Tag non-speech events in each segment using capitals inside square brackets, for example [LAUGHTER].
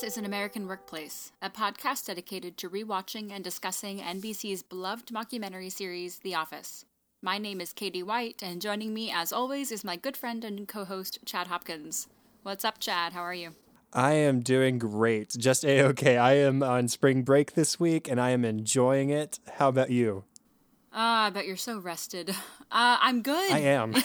This is An American Workplace, a podcast dedicated to rewatching and discussing NBC's beloved mockumentary series, The Office. My name is Katie White, and joining me, as always, is my good friend and co host, Chad Hopkins. What's up, Chad? How are you? I am doing great. Just a okay. I am on spring break this week and I am enjoying it. How about you? Ah, I bet you're so rested. [LAUGHS] Uh, I'm good. I am. [LAUGHS]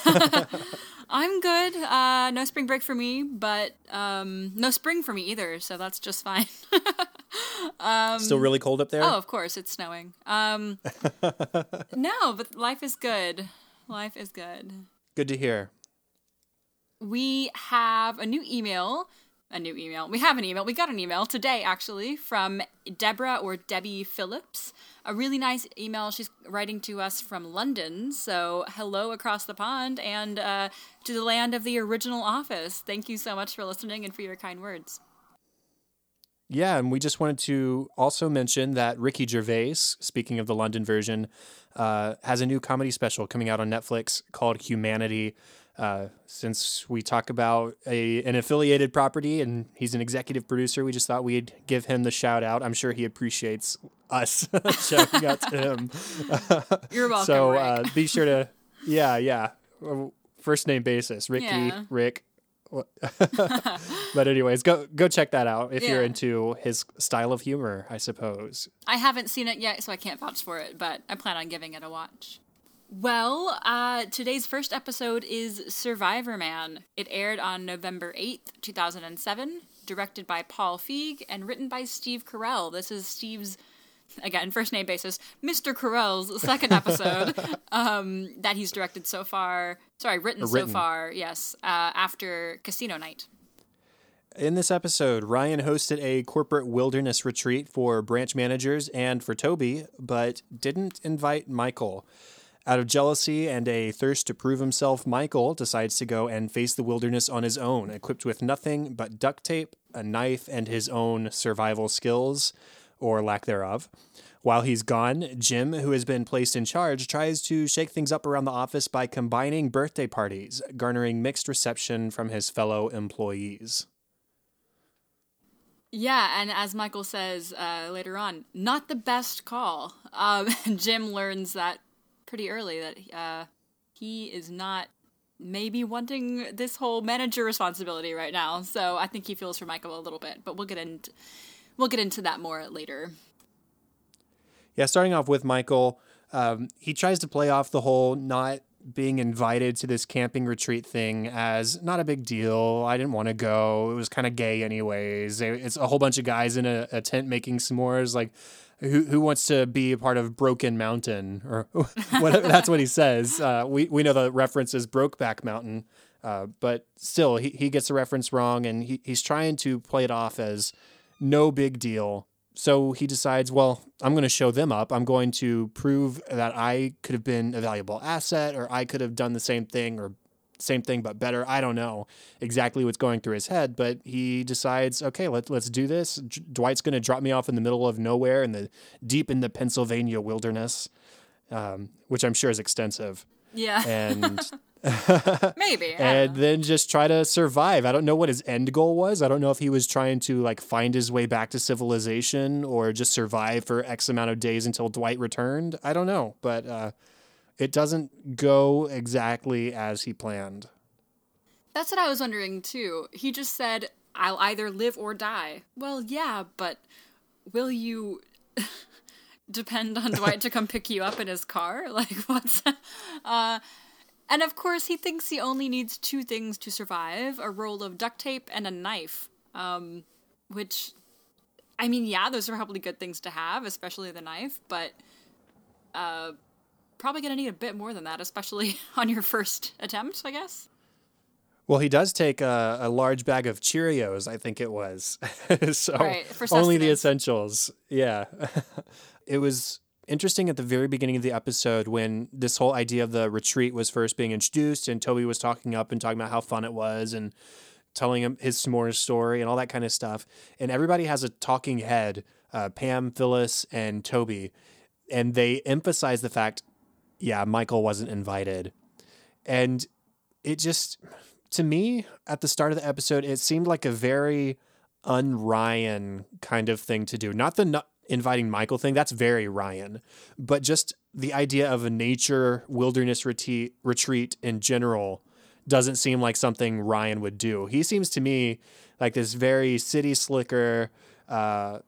[LAUGHS] I'm good. Uh, no spring break for me, but um, no spring for me either, so that's just fine. [LAUGHS] um, Still really cold up there? Oh, of course, it's snowing. Um, [LAUGHS] no, but life is good. Life is good. Good to hear. We have a new email a new email. We have an email. We got an email today, actually, from Deborah or Debbie Phillips. A really nice email. She's writing to us from London. So, hello across the pond and uh, to the land of the original office. Thank you so much for listening and for your kind words. Yeah, and we just wanted to also mention that Ricky Gervais, speaking of the London version, uh, has a new comedy special coming out on Netflix called Humanity. Uh, since we talk about a an affiliated property and he's an executive producer, we just thought we'd give him the shout out. I'm sure he appreciates us [LAUGHS] shouting out to him. [LAUGHS] You're welcome. so uh, be sure to, yeah, yeah, first name basis, Ricky, yeah. Rick. [LAUGHS] but anyways, go go check that out if yeah. you're into his style of humor, I suppose. I haven't seen it yet, so I can't vouch for it, but I plan on giving it a watch. Well, uh, today's first episode is Survivor Man. It aired on November 8th, 2007, directed by Paul Feig, and written by Steve Carell. This is Steve's, again, first name basis, Mr. Carell's second [LAUGHS] episode um, that he's directed so far. Sorry, written, written. so far, yes, uh, after Casino Night. In this episode, Ryan hosted a corporate wilderness retreat for branch managers and for Toby, but didn't invite Michael. Out of jealousy and a thirst to prove himself, Michael decides to go and face the wilderness on his own, equipped with nothing but duct tape, a knife, and his own survival skills, or lack thereof. While he's gone, Jim, who has been placed in charge, tries to shake things up around the office by combining birthday parties, garnering mixed reception from his fellow employees. Yeah, and as Michael says uh, later on, not the best call. Um, [LAUGHS] Jim learns that pretty early that uh, he is not maybe wanting this whole manager responsibility right now. So I think he feels for Michael a little bit, but we'll get into we'll get into that more later. Yeah, starting off with Michael, um, he tries to play off the whole not being invited to this camping retreat thing as not a big deal. I didn't want to go. It was kind of gay, anyways. It's a whole bunch of guys in a, a tent making s'mores. Like, who who wants to be a part of Broken Mountain or [LAUGHS] whatever that's what he says. Uh, we we know the reference is Brokeback Mountain, uh, but still he, he gets the reference wrong and he, he's trying to play it off as no big deal. So he decides, well, I'm going to show them up. I'm going to prove that I could have been a valuable asset or I could have done the same thing or same thing but better. I don't know exactly what's going through his head, but he decides, okay, let, let's do this. Dwight's going to drop me off in the middle of nowhere in the deep in the Pennsylvania wilderness, um, which I'm sure is extensive. Yeah. And [LAUGHS] [LAUGHS] maybe. and then just try to survive. I don't know what his end goal was. I don't know if he was trying to like find his way back to civilization or just survive for X amount of days until Dwight returned. I don't know, but uh, it doesn't go exactly as he planned. That's what I was wondering too. He just said, I'll either live or die. Well, yeah, but will you [LAUGHS] depend on Dwight to come pick you up in his car? [LAUGHS] Like, what's. Uh, and of course, he thinks he only needs two things to survive a roll of duct tape and a knife. Um, which, I mean, yeah, those are probably good things to have, especially the knife, but. Uh, probably going to need a bit more than that, especially [LAUGHS] on your first attempt, I guess. Well, he does take a, a large bag of Cheerios, I think it was. [LAUGHS] so right, only the essentials. Yeah. [LAUGHS] it was interesting at the very beginning of the episode when this whole idea of the retreat was first being introduced and Toby was talking up and talking about how fun it was and telling him his s'mores story and all that kind of stuff. And everybody has a talking head, uh, Pam, Phyllis, and Toby. And they emphasize the fact yeah, Michael wasn't invited. And it just, to me, at the start of the episode, it seemed like a very un-Ryan kind of thing to do. Not the not inviting Michael thing, that's very Ryan, but just the idea of a nature wilderness retreat, retreat in general doesn't seem like something Ryan would do. He seems to me like this very city slicker, uh,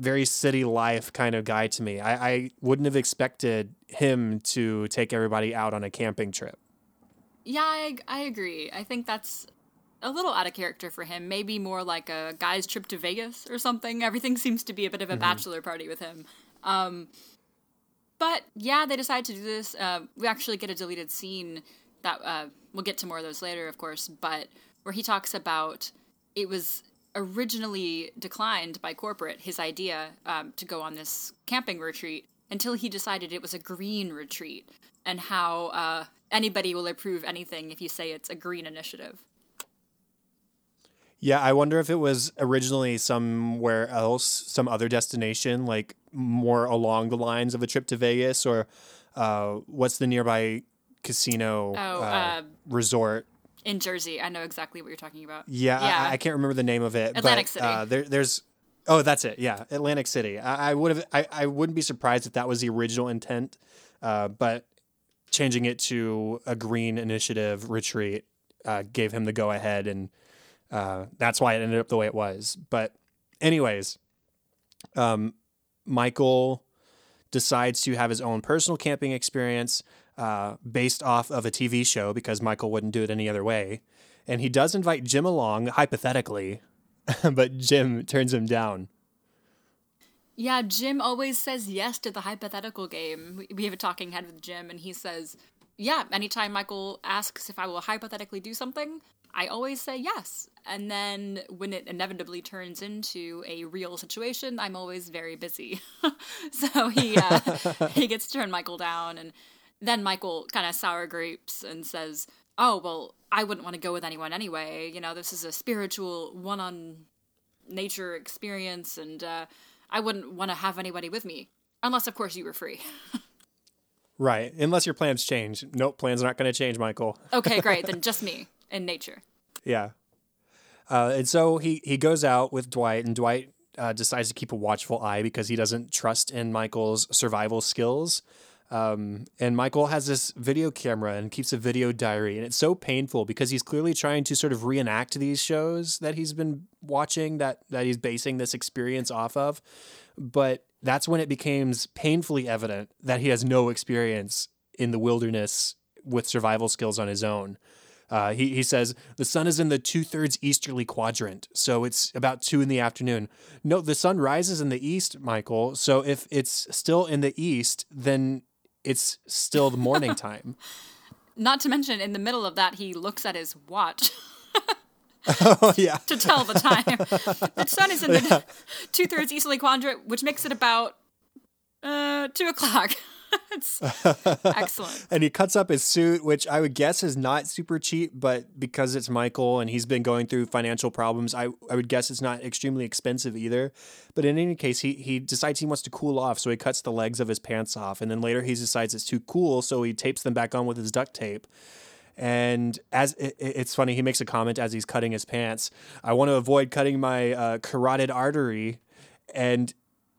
very city life kind of guy to me. I, I wouldn't have expected him to take everybody out on a camping trip. Yeah, I, I agree. I think that's a little out of character for him. Maybe more like a guy's trip to Vegas or something. Everything seems to be a bit of a mm-hmm. bachelor party with him. Um, but yeah, they decide to do this. Uh, we actually get a deleted scene that uh, we'll get to more of those later, of course, but where he talks about it was originally declined by corporate, his idea um, to go on this camping retreat, until he decided it was a green retreat, and how uh, anybody will approve anything if you say it's a green initiative. Yeah, I wonder if it was originally somewhere else, some other destination, like more along the lines of a trip to Vegas, or uh, what's the nearby casino oh, uh, uh, resort? In Jersey, I know exactly what you're talking about. Yeah, yeah. I, I can't remember the name of it. Atlantic but, City. Uh, there, there's Oh, that's it. Yeah, Atlantic City. I, I would have. I, I wouldn't be surprised if that was the original intent, uh, but changing it to a green initiative retreat uh, gave him the go ahead, and uh, that's why it ended up the way it was. But, anyways, um, Michael decides to have his own personal camping experience uh, based off of a TV show because Michael wouldn't do it any other way. And he does invite Jim along, hypothetically, [LAUGHS] but Jim turns him down. Yeah, Jim always says yes to the hypothetical game. We have a talking head with Jim, and he says, Yeah, anytime Michael asks if I will hypothetically do something, I always say yes. And then when it inevitably turns into a real situation, I'm always very busy. [LAUGHS] so he uh, [LAUGHS] he gets to turn Michael down, and then Michael kind of sour grapes and says, "Oh well, I wouldn't want to go with anyone anyway. You know, this is a spiritual one on nature experience, and uh, I wouldn't want to have anybody with me unless, of course, you were free." [LAUGHS] right, unless your plans change. Nope, plans are not going to change, Michael. [LAUGHS] okay, great. Then just me in nature. Yeah. Uh, and so he, he goes out with Dwight, and Dwight uh, decides to keep a watchful eye because he doesn't trust in Michael's survival skills. Um, and Michael has this video camera and keeps a video diary, and it's so painful because he's clearly trying to sort of reenact these shows that he's been watching that that he's basing this experience off of. But that's when it becomes painfully evident that he has no experience in the wilderness with survival skills on his own. Uh, he, he says, the sun is in the two thirds easterly quadrant, so it's about two in the afternoon. No, the sun rises in the east, Michael. So if it's still in the east, then it's still the morning time. [LAUGHS] Not to mention, in the middle of that, he looks at his watch. [LAUGHS] oh yeah. to tell the time. [LAUGHS] the sun is in the yeah. two thirds easterly quadrant, which makes it about uh, two o'clock. [LAUGHS] excellent. [LAUGHS] and he cuts up his suit, which I would guess is not super cheap, but because it's Michael and he's been going through financial problems, I, I would guess it's not extremely expensive either. But in any case, he, he decides he wants to cool off, so he cuts the legs of his pants off. And then later he decides it's too cool, so he tapes them back on with his duct tape. And as it, it's funny, he makes a comment as he's cutting his pants. I want to avoid cutting my uh, carotid artery. And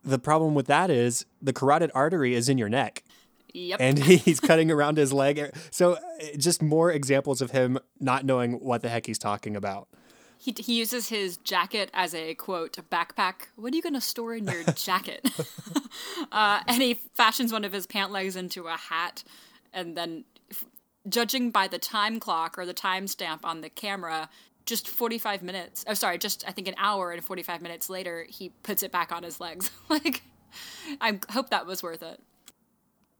the problem with that is the carotid artery is in your neck. Yep. And he's cutting around his leg. So uh, just more examples of him not knowing what the heck he's talking about. He, he uses his jacket as a quote backpack. What are you going to store in your jacket? [LAUGHS] uh, and he fashions one of his pant legs into a hat. And then, f- judging by the time clock or the timestamp on the camera, just 45 minutes oh sorry just i think an hour and 45 minutes later he puts it back on his legs [LAUGHS] like i hope that was worth it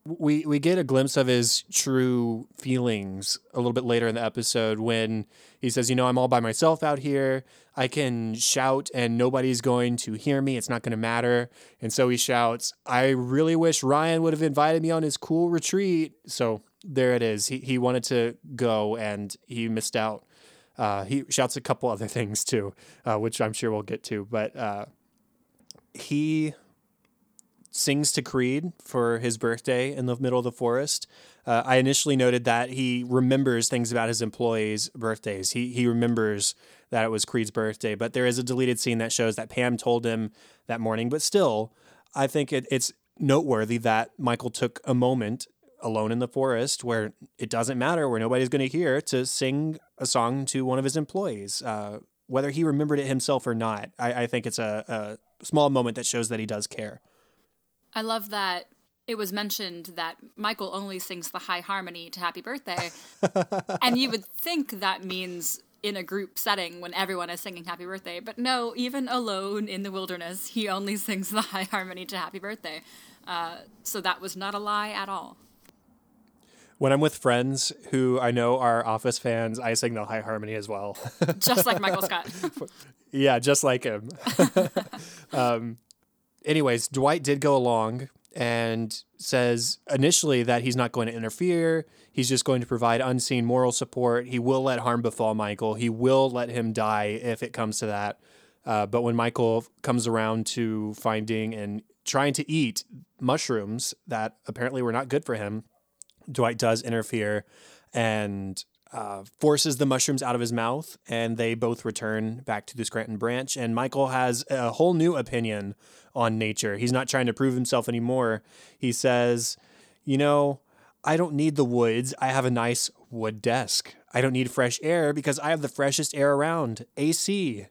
we we get a glimpse of his true feelings a little bit later in the episode when he says, "You know, I'm all by myself out here. I can shout and nobody's going to hear me. It's not going to matter." And so he shouts, "I really wish Ryan would have invited me on his cool retreat." So there it is. He he wanted to go and he missed out. Uh, he shouts a couple other [LAUGHS] things too, uh, which I'm sure we'll get to. But uh, he sings to Creed for his birthday in the middle of the forest. Uh, I initially noted that he remembers things about his employees' birthdays. He he remembers that it was Creed's birthday, but there is a deleted scene that shows that Pam told him that morning. But still, I think it, it's noteworthy that Michael took a moment alone in the forest where it doesn't matter, where nobody's going to hear, to sing a song to one of his employees. Uh, whether he remembered it himself or not, I, I think it's a, a small moment that shows that he does care. I love that it was mentioned that Michael only sings the high harmony to Happy Birthday. [LAUGHS] and you would think that means in a group setting when everyone is singing Happy Birthday. But no, even alone in the wilderness, he only sings the high harmony to Happy Birthday. Uh, so that was not a lie at all. When I'm with friends who I know are Office fans, I sing the high harmony as well. [LAUGHS] just like Michael Scott. [LAUGHS] yeah, just like him. [LAUGHS] um, anyways, Dwight did go along and says initially that he's not going to interfere. He's just going to provide unseen moral support. He will let harm befall Michael. He will let him die if it comes to that. Uh, but when Michael comes around to finding and trying to eat mushrooms that apparently were not good for him, Dwight does interfere and uh, forces the mushrooms out of his mouth, and they both return back to the Scranton branch. And Michael has a whole new opinion on nature. He's not trying to prove himself anymore. He says, You know, I don't need the woods. I have a nice wood desk. I don't need fresh air because I have the freshest air around, AC.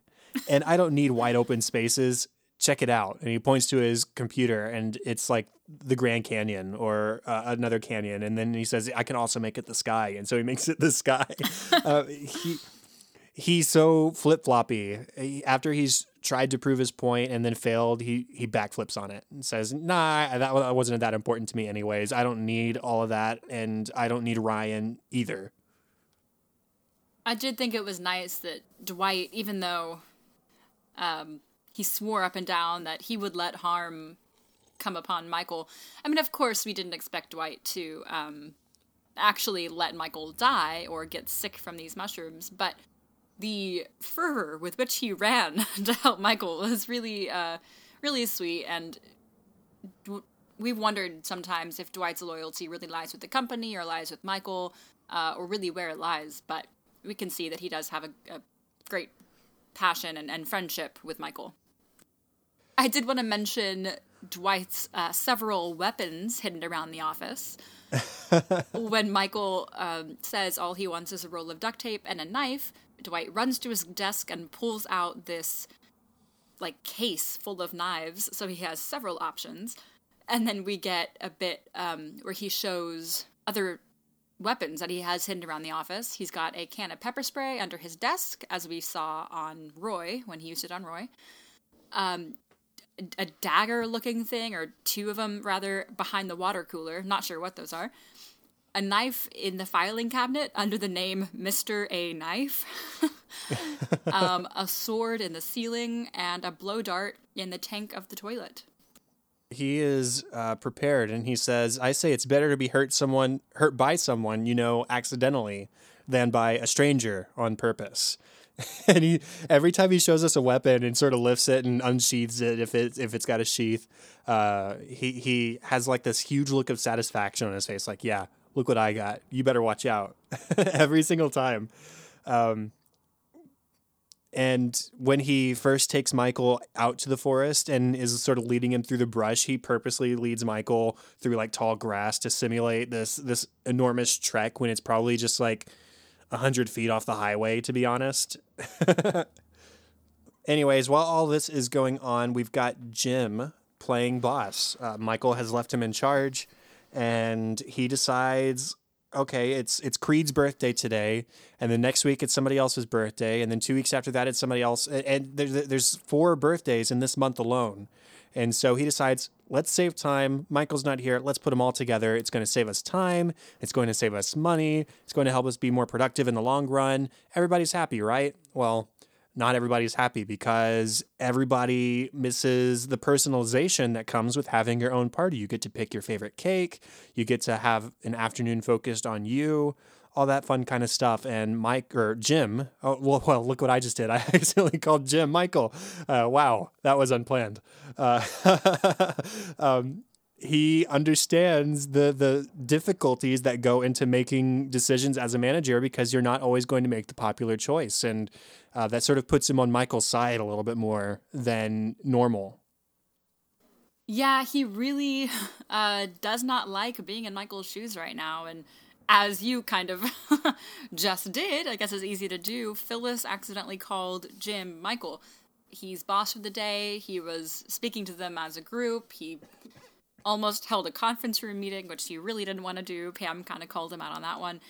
And I don't need wide open spaces check it out. And he points to his computer, and it's like the Grand Canyon or uh, another canyon. And then he says, "I can also make it the sky," and so he makes it the sky. [LAUGHS] uh, he he's so flip floppy. After he's tried to prove his point and then failed, he he backflips on it and says, "Nah, that wasn't that important to me, anyways. I don't need all of that, and I don't need Ryan either." I did think it was nice that Dwight, even though um, he swore up and down that he would let harm come upon Michael. I mean, of course, we didn't expect Dwight to um, actually let Michael die or get sick from these mushrooms, but the fervor with which he ran [LAUGHS] to help Michael was really, uh, really sweet. And we've wondered sometimes if Dwight's loyalty really lies with the company or lies with Michael, uh, or really where it lies. But we can see that he does have a, a great passion and, and friendship with Michael. I did want to mention Dwight's uh, several weapons hidden around the office. [LAUGHS] when Michael um, says all he wants is a roll of duct tape and a knife, Dwight runs to his desk and pulls out this like case full of knives. So he has several options. And then we get a bit um, where he shows other weapons that he has hidden around the office. He's got a can of pepper spray under his desk, as we saw on Roy when he used it on Roy. Um, a dagger looking thing, or two of them rather, behind the water cooler. Not sure what those are. A knife in the filing cabinet under the name Mr. A Knife. [LAUGHS] um, a sword in the ceiling, and a blow dart in the tank of the toilet. He is uh, prepared, and he says, "I say it's better to be hurt someone hurt by someone you know accidentally than by a stranger on purpose." [LAUGHS] and he every time he shows us a weapon and sort of lifts it and unsheathes it if it if it's got a sheath, uh, he he has like this huge look of satisfaction on his face, like yeah, look what I got. You better watch out [LAUGHS] every single time. Um, and when he first takes Michael out to the forest and is sort of leading him through the brush, he purposely leads Michael through like tall grass to simulate this this enormous trek when it's probably just like 100 feet off the highway, to be honest. [LAUGHS] Anyways, while all this is going on, we've got Jim playing boss. Uh, Michael has left him in charge, and he decides, okay, it's it's Creed's birthday today, and then next week it's somebody else's birthday, and then two weeks after that it's somebody else, and there's there's four birthdays in this month alone. And so he decides, let's save time. Michael's not here. Let's put them all together. It's going to save us time. It's going to save us money. It's going to help us be more productive in the long run. Everybody's happy, right? Well, not everybody's happy because everybody misses the personalization that comes with having your own party. You get to pick your favorite cake, you get to have an afternoon focused on you all that fun kind of stuff. And Mike or Jim, oh, well, [LAUGHS] well, look what I just did. [LAUGHS] I accidentally called Jim Michael. Uh, wow, that was unplanned. Uh, [LAUGHS] um, he understands the the difficulties that go into making decisions as a manager because you're not always going to make the popular choice, and uh, that sort of puts him on Michael's side a little bit more than normal. Yeah, he really uh, does not like being in Michael's shoes right now, and as you kind of [LAUGHS] just did, I guess it's easy to do. Phyllis accidentally called Jim Michael. He's boss of the day. He was speaking to them as a group. He almost held a conference room meeting, which he really didn't want to do. Pam kind of called him out on that one.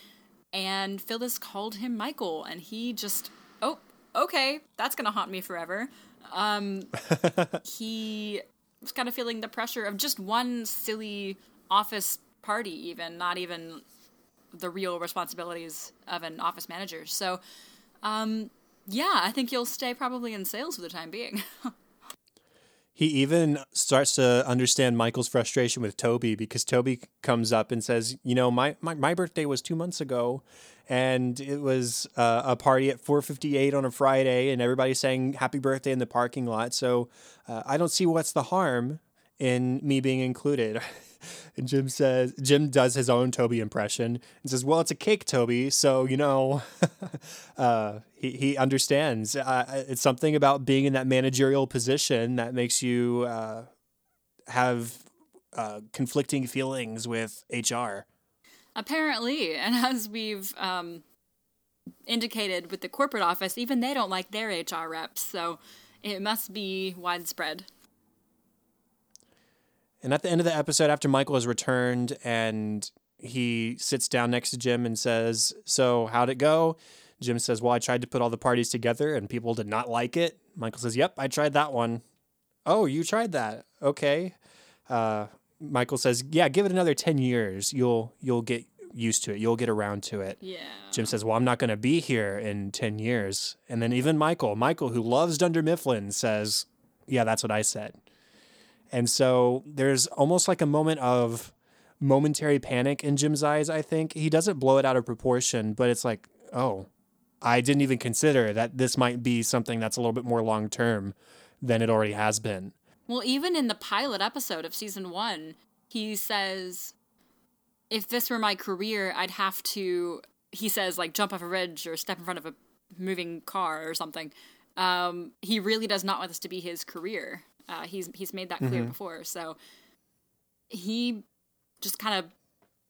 And Phyllis called him Michael, and he just, oh, okay, that's going to haunt me forever. Um, [LAUGHS] he was kind of feeling the pressure of just one silly office party, even, not even the real responsibilities of an office manager. So, um, yeah, I think you'll stay probably in sales for the time being. [LAUGHS] He even starts to understand Michael's frustration with Toby because Toby comes up and says, "You know, my my, my birthday was two months ago, and it was uh, a party at 4:58 on a Friday, and everybody sang Happy Birthday in the parking lot. So uh, I don't see what's the harm in me being included." [LAUGHS] And Jim says, Jim does his own Toby impression and says, Well, it's a cake, Toby. So, you know, [LAUGHS] uh, he, he understands. Uh, it's something about being in that managerial position that makes you uh, have uh, conflicting feelings with HR. Apparently. And as we've um, indicated with the corporate office, even they don't like their HR reps. So it must be widespread. And at the end of the episode, after Michael has returned and he sits down next to Jim and says, So, how'd it go? Jim says, Well, I tried to put all the parties together and people did not like it. Michael says, Yep, I tried that one. Oh, you tried that. Okay. Uh, Michael says, Yeah, give it another 10 years. You'll you'll get used to it. You'll get around to it. Yeah. Jim says, Well, I'm not going to be here in 10 years. And then even Michael, Michael, who loves Dunder Mifflin, says, Yeah, that's what I said. And so there's almost like a moment of momentary panic in Jim's eyes, I think. He doesn't blow it out of proportion, but it's like, oh, I didn't even consider that this might be something that's a little bit more long term than it already has been. Well, even in the pilot episode of season one, he says, if this were my career, I'd have to, he says, like jump off a ridge or step in front of a moving car or something. Um, he really does not want this to be his career. Uh, he's he's made that clear mm-hmm. before. So he just kind of,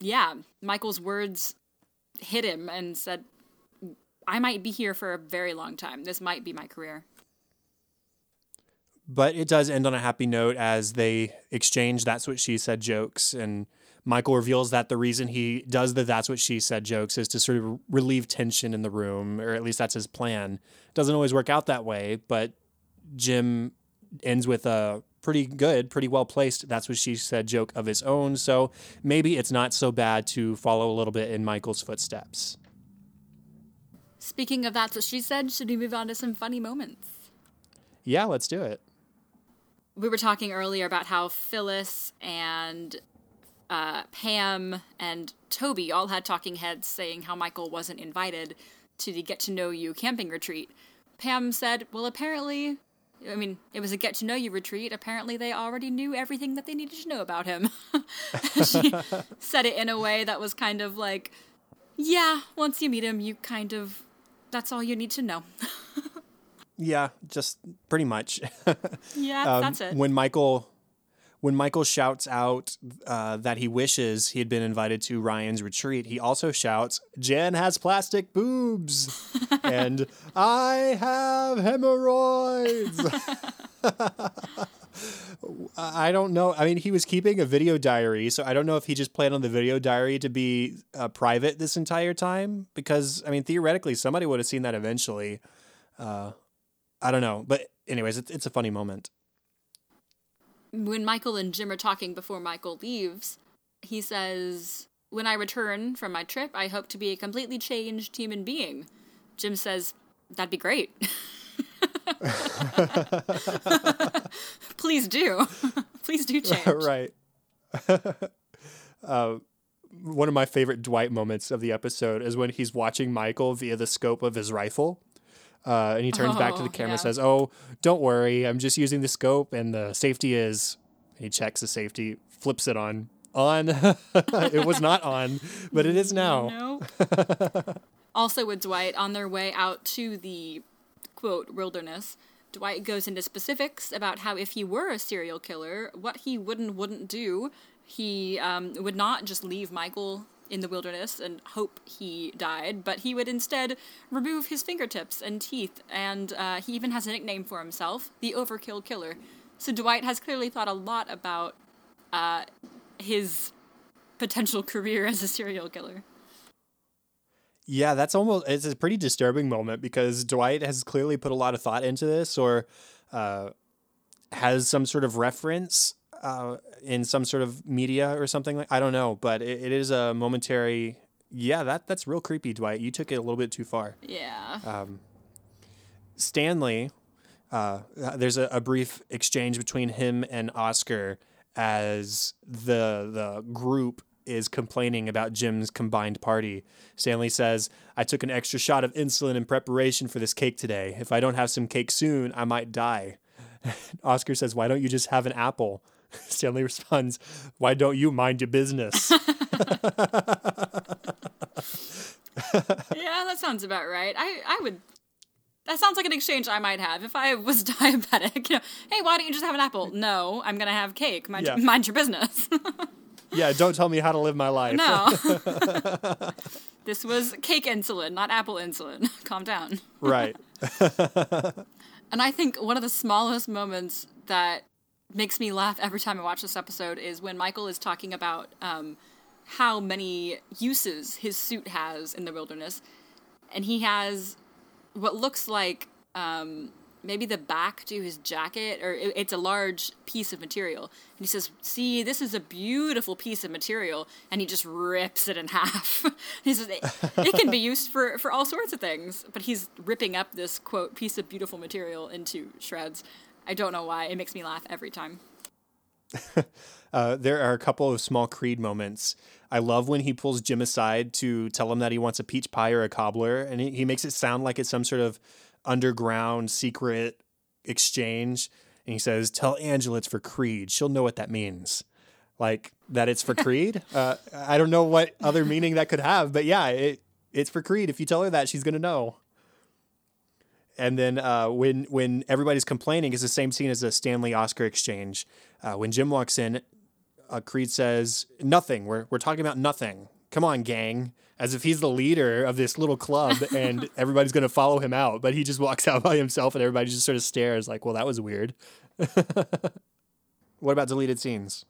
yeah, Michael's words hit him and said, "I might be here for a very long time. This might be my career." But it does end on a happy note as they exchange "That's what she said" jokes and. Michael reveals that the reason he does the that's what she said jokes is to sort of relieve tension in the room, or at least that's his plan. Doesn't always work out that way, but Jim ends with a pretty good, pretty well placed, that's what she said joke of his own. So maybe it's not so bad to follow a little bit in Michael's footsteps. Speaking of that's what she said, should we move on to some funny moments? Yeah, let's do it. We were talking earlier about how Phyllis and uh, Pam and Toby all had talking heads saying how Michael wasn't invited to the Get to Know You camping retreat. Pam said, Well, apparently I mean, it was a get to know you retreat. Apparently, they already knew everything that they needed to know about him. [LAUGHS] she said it in a way that was kind of like, yeah, once you meet him, you kind of, that's all you need to know. [LAUGHS] yeah, just pretty much. [LAUGHS] yeah, um, that's it. When Michael when Michael shouts out uh, that he wishes he had been invited to Ryan's retreat, he also shouts, Jen has plastic boobs [LAUGHS] and I have hemorrhoids. [LAUGHS] I don't know. I mean, he was keeping a video diary, so I don't know if he just planned on the video diary to be uh, private this entire time. Because, I mean, theoretically, somebody would have seen that eventually. Uh, I don't know. But, anyways, it's, it's a funny moment when Michael and Jim are talking before Michael leaves, he says, When I return from my trip, I hope to be a completely changed human being. Jim says, That'd be great. [LAUGHS] Please do. [LAUGHS] Please do [LAUGHS] change. right. uh, one of my favorite Dwight moments of the episode is when he's watching Michael via the scope of his rifle uh, and he turns oh, back to the oh, camera yeah. and says, "Oh, don't worry, I'm just using the scope, and the safety is he checks the safety, flips it on. On. [LAUGHS] it was not on, but it is now. [LAUGHS] No. also, with Dwight on their way out to the quote wilderness, Dwight goes into specifics about how if he were a serial killer, what he would and wouldn't do. He um, would not just leave Michael in the wilderness and hope he died, but he would instead remove his fingertips and teeth, and uh, he even has a nickname for himself, the Overkill Killer. So Dwight has clearly thought a lot about uh, his potential career as a serial killer. Yeah, that's almost it's a pretty disturbing moment because Dwight has clearly put a lot of thought into this or uh, has some sort of reference uh, in some sort of media or something like I don't know, but it, it is a momentary. Yeah, that that's real creepy, Dwight. You took it a little bit too far. Yeah. Um, Stanley, uh, there's a, a brief exchange between him and Oscar as the the group is complaining about Jim's combined party. Stanley says, I took an extra shot of insulin in preparation for this cake today. If I don't have some cake soon, I might die. [LAUGHS] Oscar says, Why don't you just have an apple? [LAUGHS] Stanley responds, Why don't you mind your business? [LAUGHS] [LAUGHS] yeah, that sounds about right. I, I would. That sounds like an exchange I might have if I was diabetic. You know, hey, why don't you just have an apple? No, I'm gonna have cake. Mind, Yeah. mind your business. yeah, don't tell me how to live my life. no. this was cake insulin, not apple insulin. Calm down. right. And I think one of the smallest moments that makes me laugh every time I watch this episode is when Michael is talking about um, how many uses his suit has in the wilderness. And he has what looks like um, maybe the back to his jacket, or it- it's a large piece of material. And he says, See, this is a beautiful piece of material. And he just rips it in half. [LAUGHS] he says, it, it can be used for, for all sorts of things. But he's ripping up this, quote, piece of beautiful material into shreds. I don't know why. It makes me laugh every time. [LAUGHS] Uh, there are a couple of small Creed moments. I love when he pulls Jim aside to tell him that he wants a peach pie or a cobbler, and he, he makes it sound like it's some sort of underground secret exchange. And he says, "Tell Angela it's for Creed. She'll know what that means." Like that it's for [LAUGHS] Creed. Uh, I don't know what other meaning that could have, but yeah, it it's for Creed. If you tell her that, she's gonna know. And then uh, when when everybody's complaining, it's the same scene as the Stanley Oscar exchange. Uh, when Jim walks in, uh, Creed says, "Nothing. We're we're talking about nothing. Come on, gang." As if he's the leader of this little club [LAUGHS] and everybody's going to follow him out, but he just walks [LAUGHS] out by himself and everybody just sort of stares like, "Well, that was weird." [LAUGHS] what about deleted scenes?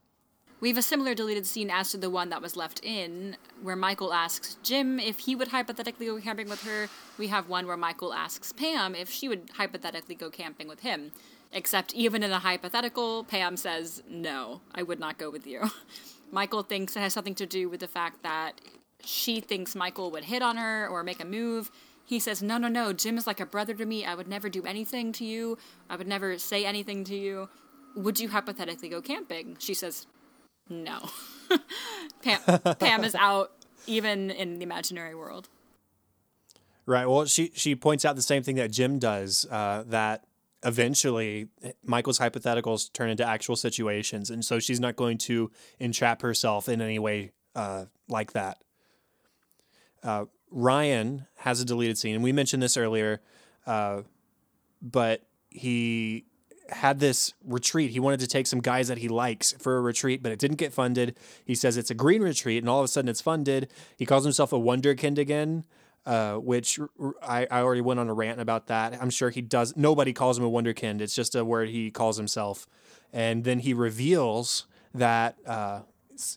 We have a similar deleted scene as to the one that was left in, where Michael asks Jim if he would hypothetically go camping with her. We have one where Michael asks Pam if she would hypothetically go camping with him. Except, even in a hypothetical, Pam says, No, I would not go with you. [LAUGHS] Michael thinks it has something to do with the fact that she thinks Michael would hit on her or make a move. He says, No, no, no, Jim is like a brother to me. I would never do anything to you. I would never say anything to you. Would you hypothetically go camping? She says, no. [LAUGHS] Pam, Pam is out even in the imaginary world. Right. Well, she she points out the same thing that Jim does. Uh, that eventually Michael's hypotheticals turn into actual situations, and so she's not going to entrap herself in any way uh, like that. Uh, Ryan has a deleted scene, and we mentioned this earlier, uh, but he had this retreat. He wanted to take some guys that he likes for a retreat, but it didn't get funded. He says it's a green retreat, and all of a sudden it's funded. He calls himself a wonderkind again, uh, which I already went on a rant about that. I'm sure he does. Nobody calls him a wonderkind. It's just a word he calls himself. And then he reveals that uh,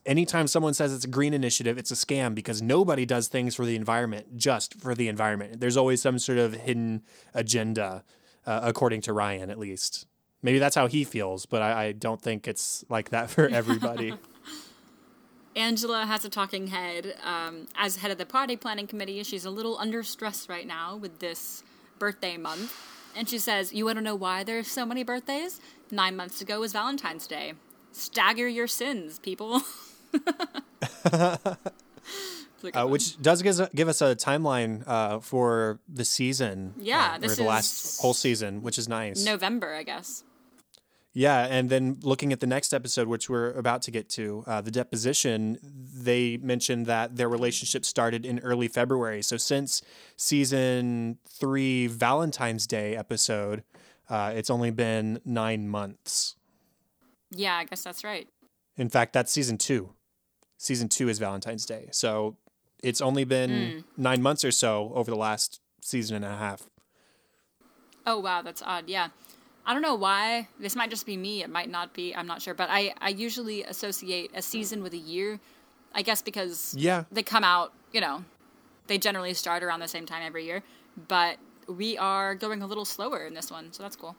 anytime someone says it's a green initiative, it's a scam because nobody does things for the environment just for the environment. There's always some sort of hidden agenda, uh, according to Ryan, at least. Maybe that's how he feels, but I, I don't think it's like that for everybody. [LAUGHS] Angela has a talking head. Um, as head of the party planning committee, she's a little under stress right now with this birthday month. And she says, You want to know why there's so many birthdays? Nine months ago was Valentine's Day. Stagger your sins, people. [LAUGHS] It's a good uh, which does give us, give us a timeline uh, for the season. Yeah, uh, or this the is last whole season, which is nice. November, I guess. Yeah, and then looking at the next episode, which we're about to get to, uh, the deposition, they mentioned that their relationship started in early February. So since season three, Valentine's Day episode, uh, it's only been nine months. Yeah, I guess that's right. In fact, that's season two. Season two is Valentine's Day. So it's only been Mm. nine months or so over the last season and a half. Oh wow, that's odd. Yeah. I don't know why. This might just be me. It might not be. I'm not sure. But I, I usually associate a season with a year. I guess because Yeah. they come out, you know, they generally start around the same time every year. But we are going a little slower in this one, so that's cool.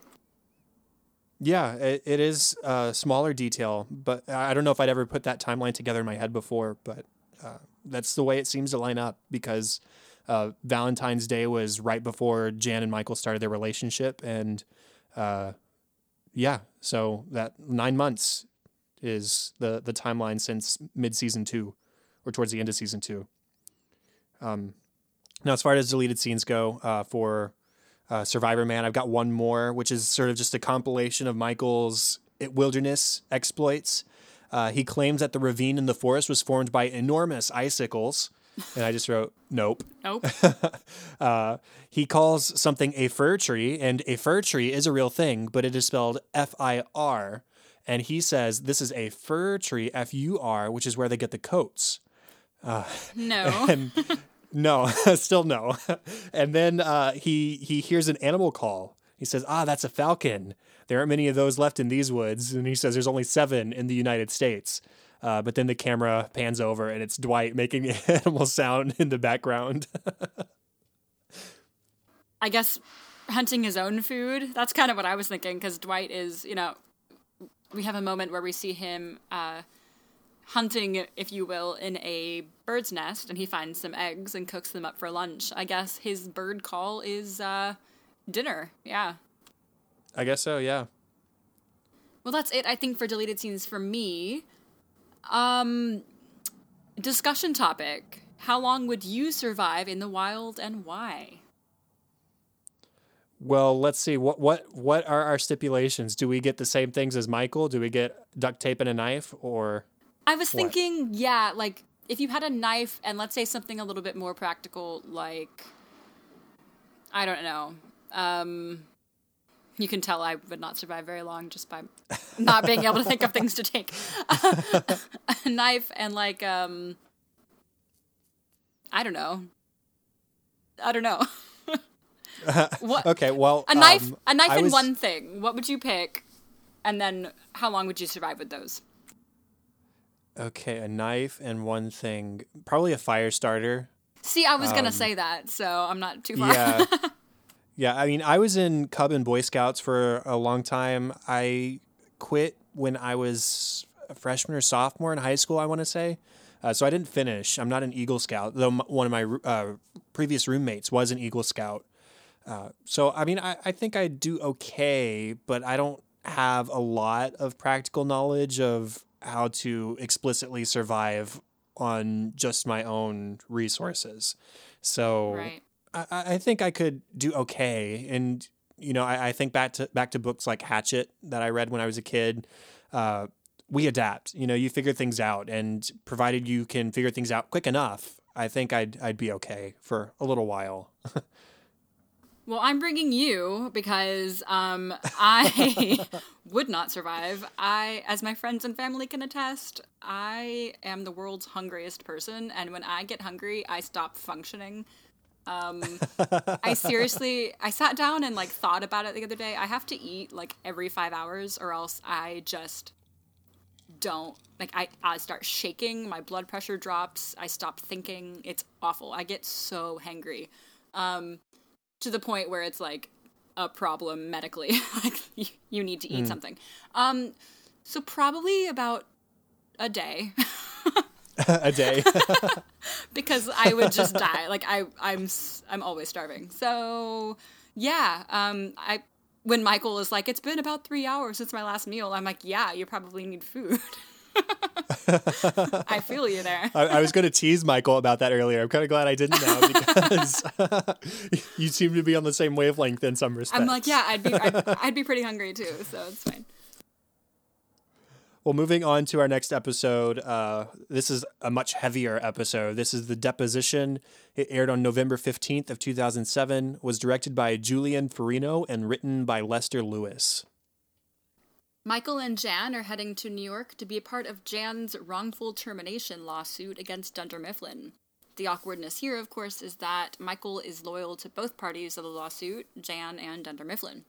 Yeah, it, it is a smaller detail, but I don't know if I'd ever put that timeline together in my head before, but uh, that's the way it seems to line up because uh, Valentine's Day was right before Jan and Michael started their relationship. And uh, yeah, so that nine months is the, the timeline since mid season two or towards the end of season two. Um, now, as far as deleted scenes go uh, for uh, Survivor Man. I've got one more, which is sort of just a compilation of Michael's wilderness exploits. Uh, he claims that the ravine in the forest was formed by enormous icicles. And I just wrote, nope. Nope. [LAUGHS] Uh, he calls something a fir tree, and a fir tree is a real thing, but it is spelled F I R. And he says this is a fir tree, F U R, which is where they get the coats. No. [LAUGHS] And no, [LAUGHS] still no. And then uh, he he hears an animal call. He says, "Ah, that's a falcon. There aren't many of those left in these woods." And he says, "There's only seven in the United States." Uh, but then the camera pans over, and it's Dwight making the [LAUGHS] animal sound in the background. I guess hunting his own food. That's kind of what I was thinking because Dwight is, you know, we have a moment where we see him uh, hunting, if you will, in a bird's nest, and he finds some eggs and cooks them up for lunch. I guess his bird call is uh, dinner. Yeah. I guess so. Yeah. Well, that's it. I think for deleted scenes for me. Um, discussion topic: How long would you survive in the wild, and why? Well, let's see. What what what are our stipulations? Do we get the same things as Michael? Do we get duct tape and a knife, or I was What? thinking, yeah, like if you had a knife and let's say something a little bit more practical, like I don't know. Um, you can tell I would not survive very long just by not being able to think of things to take. [LAUGHS] a knife and like um, I don't know. I don't know. [LAUGHS] what okay? Well, a knife, um, a knife I and was- one thing. What would you pick? And then how long would you survive with those? Okay, a knife and one thing. Probably a fire starter. See, I was gonna say that, so I'm not too far. Um, Yeah. [LAUGHS] yeah, I mean, I was in Cub and Boy Scouts for a long time. I quit when I was a freshman or sophomore in high school, I want to say. Uh, so I didn't finish. I'm not an Eagle Scout, though one of my uh, previous roommates was an Eagle Scout. Uh, so, I mean, I, I think I do okay, but I don't have a lot of practical knowledge of how to explicitly survive on just my own resources. So, right. I, I think I could do okay. And you know, I, I think back to back to books like Hatchet that I read when I was a kid. Uh, we adapt. You know, you figure things out, and provided you can figure things out quick enough, I think I'd I'd be okay for a little while. [LAUGHS] Well, I'm bringing you because um, [LAUGHS] I [LAUGHS] would not survive. I, as my friends and family can attest, I am the world's hungriest person, and when I get hungry, I stop functioning. Um, [LAUGHS] I seriously, I sat down and like thought about it the other day. I have to eat like every five hours, or else I just don't like. I I start shaking. My blood pressure drops. I stop thinking. It's awful. I get so hangry. Um, to the point where it's like a problem medically [LAUGHS] like you, you need to eat something um so probably about a day [LAUGHS] [LAUGHS] a day. [LAUGHS] because i would just die like i i'm i'm always starving so yeah um i when michael is like it's been about three hours since my last meal i'm like yeah you probably need food [LAUGHS] i feel you there I, I was going to tease Michael about that earlier. I'm kind of glad I didn't now because you seem to be on the same wavelength in some respects. i'm like yeah i'd be I'd, I'd be pretty hungry too so it's fine Well, moving on to our next episode. Uh, this is a much heavier episode. This is the deposition. It aired on November fifteenth of two thousand seven. Was directed by Julian Farino and written by Lester Lewis. Michael and Jan are heading to New York to be a part of Jan's wrongful termination lawsuit against Dunder Mifflin. The awkwardness here, of course, is that Michael is loyal to both parties of the lawsuit, Jan and Dunder Mifflin.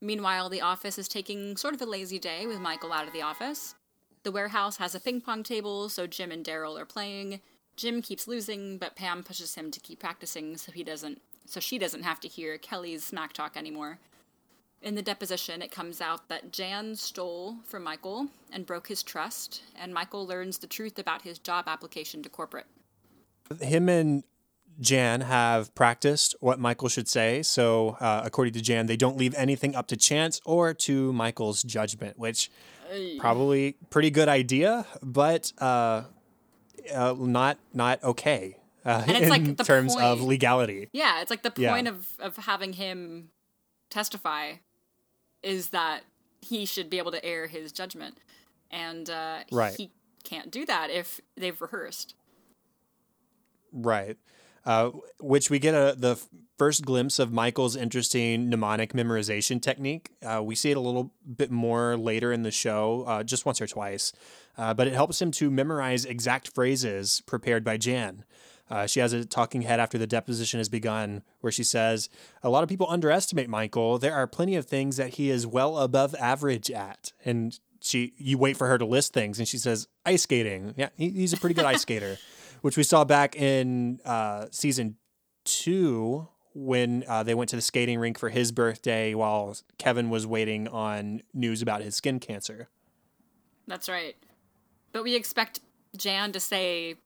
Meanwhile, the office is taking sort of a lazy day with Michael out of the office. The warehouse has a ping pong table, so Jim and Daryl are playing. Jim keeps losing, but Pam pushes him to keep practicing so he doesn't so she doesn't have to hear Kelly's smack talk anymore. In the deposition, it comes out that Jan stole from Michael and broke his trust, and Michael learns the truth about his job application to corporate. Him and Jan have practiced what Michael should say. So, uh, according to Jan, they don't leave anything up to chance or to Michael's judgment, which probably pretty good idea, but uh, uh, not not okay uh, And it's in like the terms of legality. Yeah, it's like the Yeah. point of, of having him testify is that he should be able to air his judgment. And uh, Right. he can't do that if they've rehearsed. Right. Uh, which we get a the first glimpse of Michael's interesting mnemonic memorization technique. Uh, we see it a little bit more later in the show, uh, just once or twice, uh, but it helps him to memorize exact phrases prepared by Jan. Uh, she has a talking head after the deposition has begun, where she says, "A lot of people underestimate Michael. There are plenty of things that he is well above average at." And she, you wait for her to list things, and she says, "Ice skating. Yeah, he, he's a pretty good ice skater." [LAUGHS] which we saw back in uh, season two when uh, they went to the skating rink for his birthday while Kevin was waiting on news about his skin cancer. That's right. But we expect Jan to say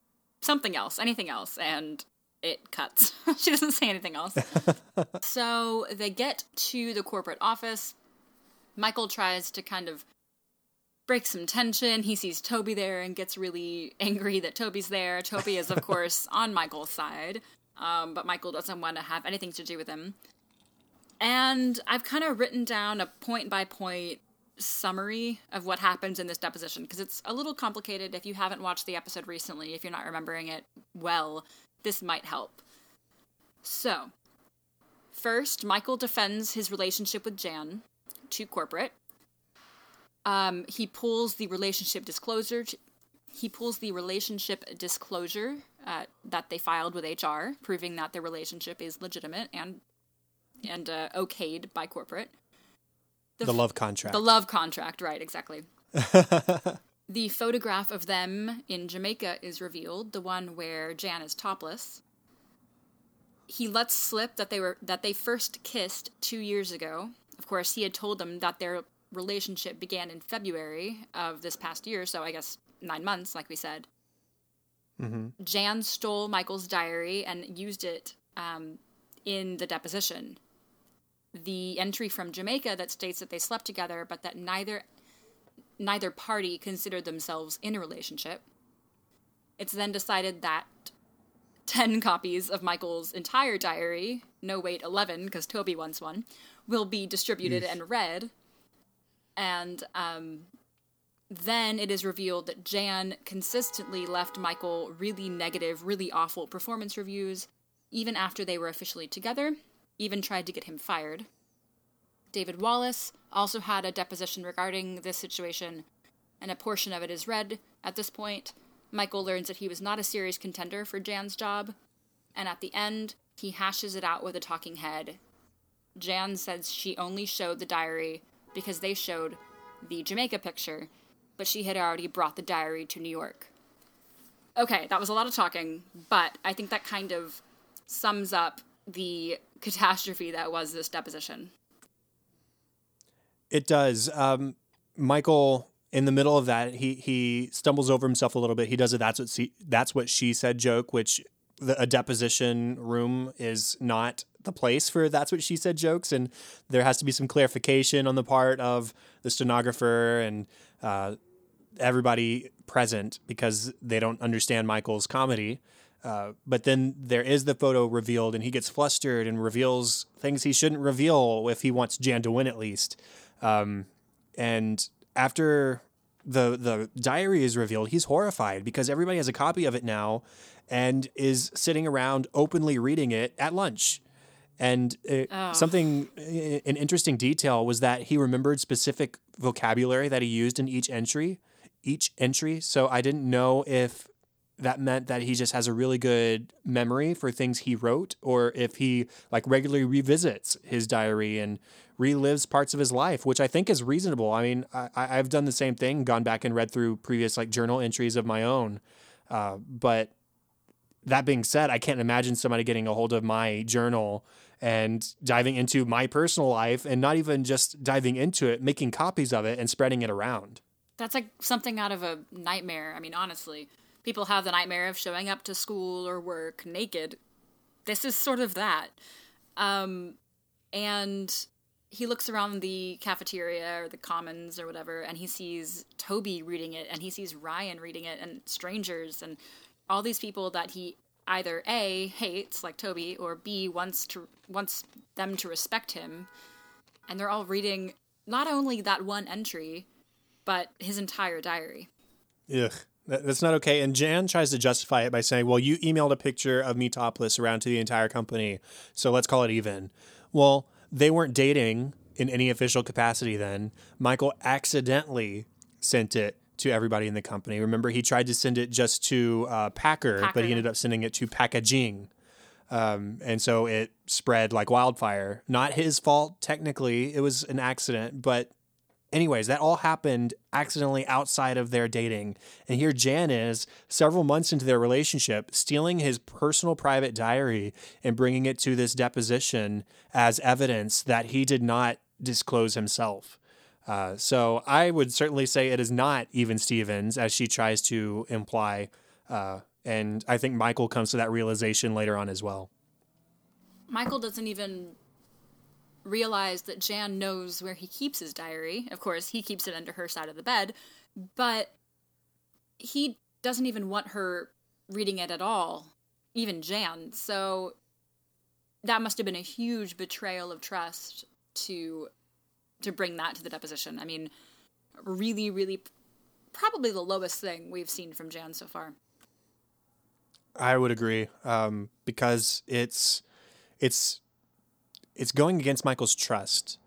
something else, anything else, and it cuts. [LAUGHS] she doesn't say anything else. [LAUGHS] so they get to the corporate office. Michael tries to kind of break some tension. He sees Toby there and gets really angry that Toby's there. Toby is, of [LAUGHS] course, on Michael's side, um, but Michael doesn't want to have anything to do with him. And I've kind of written down a point by point summary of what happens in this deposition because it's a little complicated. If you haven't watched the episode recently, if you're not remembering it well, this might help. So, first, Michael defends his relationship with Jan to corporate. Um, he pulls the relationship disclosure. he pulls the relationship disclosure uh, that they filed with HR, proving that their relationship is legitimate and and uh, okayed by corporate. The love contract. The love contract, right, exactly. [LAUGHS] the photograph of them in Jamaica is revealed, the one where Jan is topless. He lets slip that they were that they first kissed 2 years ago. Of course, he had told them that their relationship began in February of this past year, so I guess 9 months like we said. Jan stole Michael's diary and used it um, in the deposition the entry from Jamaica that states that they slept together, but that neither neither party considered themselves in a relationship. It's then decided that 10 copies of Michael's entire diary, no wait, 11 because Toby wants one, will be distributed and read. And um, then it is revealed that Jan consistently left Michael really negative, really awful performance reviews, even after they were officially together, even tried to get him fired. David Wallace also had a deposition regarding this situation, and a portion of it is read. At this point, Michael learns that he was not a serious contender for Jan's job, and at the end, he hashes it out with a talking head. Jan says she only showed the diary because they showed the Jamaica picture, but she had already brought the diary to New York. Okay, that was a lot of talking, but I think that kind of sums up the catastrophe that was this deposition. It does. Um, Michael, in the middle of that, he he stumbles over himself a little bit. He does a that's what she, that's what she said joke, which the, a deposition room is not the place for that's what she said jokes, and there has to be some clarification on the part of the stenographer and uh, everybody present because they don't understand Michael's comedy. Uh, but then there is the photo revealed, and he gets flustered and reveals things he shouldn't reveal if he wants Jan to win at least. Um, and after the the diary is revealed, he's horrified because everybody has a copy of it now, and is sitting around openly reading it at lunch. And it, Oh. something, uh, an interesting detail was that he remembered specific vocabulary that he used in each entry, each entry. So I didn't know if that meant that he just has a really good memory for things he wrote, or if he like regularly revisits his diary and relives parts of his life, which I think is reasonable. I mean, I, I- I've done the same thing, gone back and read through previous like journal entries of my own, uh, but that being said, I can't imagine somebody getting a hold of my journal and diving into my personal life and not even just diving into it, making copies of it and spreading it around. That's like something out of a nightmare. I mean, honestly, people have the nightmare of showing up to school or work naked. This is sort of that. Um, and he looks around the cafeteria or the commons or whatever, and he sees Toby reading it, and he sees Ryan reading it, and strangers, and all these people that he either a hates like Toby or b wants to wants them to respect him, and they're all reading not only that one entry, but his entire diary. Ugh, that's not okay. And Jan tries to justify it by saying, well, you emailed a picture of me topless around to the entire company, so let's call it even. Well, they weren't dating in any official capacity then. Michael accidentally sent it to everybody in the company. Remember, he tried to send it just to uh, Packer, but he ended up sending it to Packaging. Um, and so it spread like wildfire. Not his fault, technically. It was an accident, but anyways, that all happened accidentally outside of their dating. And here Jan is, several months into their relationship, stealing his personal private diary and bringing it to this deposition as evidence that he did not disclose himself. Uh, so I would certainly say it is not even Stevens, as she tries to imply. Uh, and I think Michael comes to that realization later on as well. Michael doesn't even realize that Jan knows where he keeps his diary. Of course, he keeps it under her side of the bed, but he doesn't even want her reading it at all, even Jan. So that must have been a huge betrayal of trust to to bring that to the deposition. I mean, really really probably the lowest thing we've seen from Jan so far. I would agree um, because it's it's it's going against Michael's trust,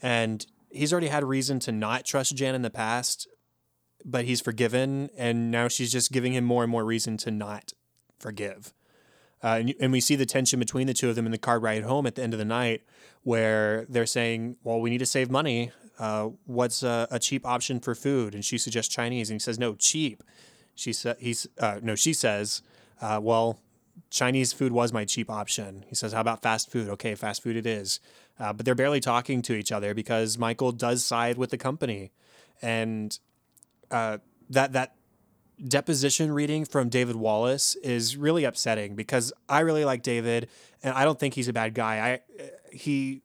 and he's already had reason to not trust Jan in the past, but he's forgiven, and now she's just giving him more and more reason to not forgive. Uh, and, and we see the tension between the two of them in the car ride home at the end of the night, where they're saying, "Well, we need to save money. Uh, what's a, a cheap option for food?" And she suggests Chinese, and he says, "No, cheap." She said, "He's uh, no." She says, uh, "Well, Chinese food was my cheap option." He says, "How about fast food?" Okay, fast food it is. Uh, but they're barely talking to each other because Michael does side with the company, and uh, that that deposition reading from David Wallace is really upsetting because I really like David and I don't think he's a bad guy. I he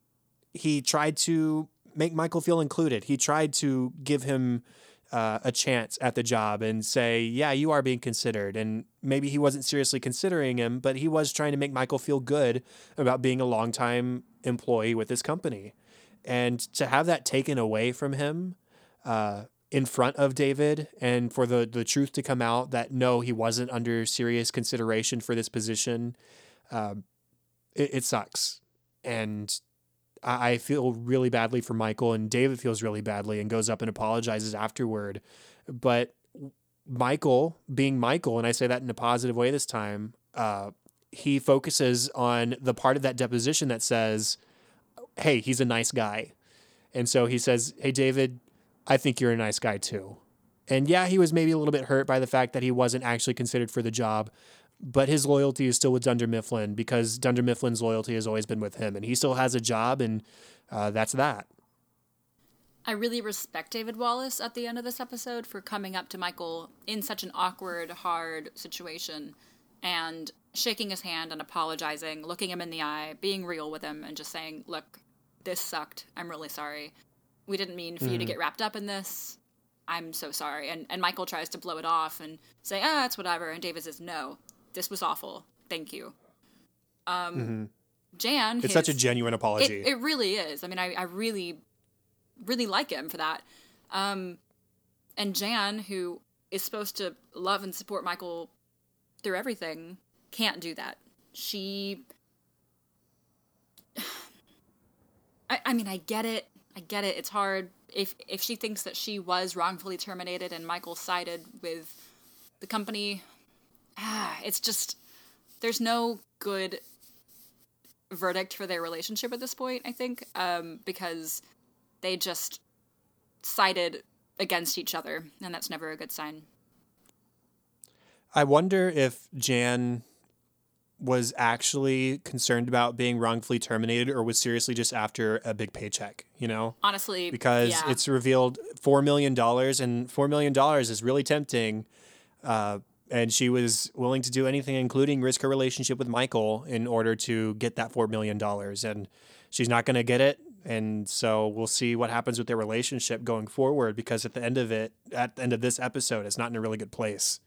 he tried to make Michael feel included. He tried to give him uh, a chance at the job and say, "Yeah, you are being considered." And maybe he wasn't seriously considering him, but he was trying to make Michael feel good about being a longtime employee with this company. And to have that taken away from him, uh, in front of David and for the the truth to come out that no, he wasn't under serious consideration for this position, um, it, it sucks. And I, I feel really badly for Michael, and David feels really badly and goes up and apologizes afterward. But Michael, being Michael, and I say that in a positive way this time, uh, he focuses on the part of that deposition that says, "Hey, he's a nice guy." And so he says, Hey, David, I think you're a nice guy too. And yeah, he was maybe a little bit hurt by the fact that he wasn't actually considered for the job, but his loyalty is still with Dunder Mifflin because Dunder Mifflin's loyalty has always been with him. And he still has a job, and uh, that's that. I really respect David Wallace at the end of this episode for coming up to Michael in such an awkward, hard situation and shaking his hand and apologizing, looking him in the eye, being real with him, and just saying, Look, this sucked. I'm really sorry. We didn't mean for you to get wrapped up in this. I'm so sorry. And, and Michael tries to blow it off and say, Ah, it's whatever. And David says, No, this was awful. Thank you. Um, Jan, It's such a genuine apology. it, it really is. I mean, I, I really, really like him for that. Um, and Jan, who is supposed to love and support Michael through everything, can't do that. She. [SIGHS] I, I mean, I get it. I get it. It's hard. If if she thinks that she was wrongfully terminated and Michael sided with the company, ah, it's just there's no good verdict for their relationship at this point. I think um, because they just sided against each other, and that's never a good sign. I wonder if Jan was actually concerned about being wrongfully terminated or was seriously just after a big paycheck, you know? Honestly, Because yeah. it's revealed $4 million, and $4 million is really tempting. Uh, and she was willing to do anything, including risk her relationship with Michael, in order to get that $4 million. And she's not going to get it. And so we'll see what happens with their relationship going forward because at the end of it, at the end of this episode, it's not in a really good place.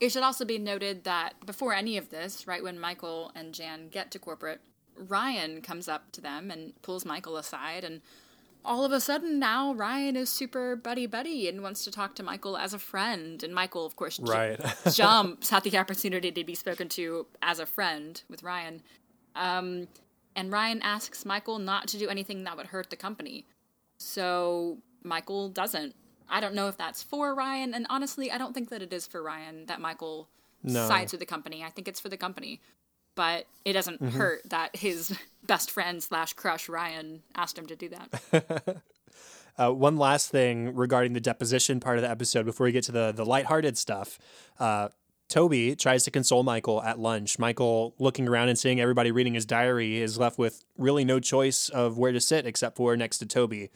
It should also be noted that before any of this, right when Michael and Jan get to corporate, Ryan comes up to them and pulls Michael aside and all of a sudden now Ryan is super buddy buddy and wants to talk to Michael as a friend and Michael of course Right. [LAUGHS] jumps at the opportunity to be spoken to as a friend with Ryan. Um, and Ryan asks Michael not to do anything that would hurt the company. So Michael doesn't. I don't know if that's for Ryan, and honestly, I don't think that it is for Ryan that Michael No. sides with the company. I think it's for the company. But it doesn't Mm-hmm. hurt that his [LAUGHS] best friend slash crush Ryan asked him to do that. [LAUGHS] Uh, one last thing regarding the deposition part of the episode before we get to the the lighthearted stuff. Uh, Toby tries to console Michael at lunch. Michael, looking around and seeing everybody reading his diary, is left with really no choice of where to sit except for next to Toby.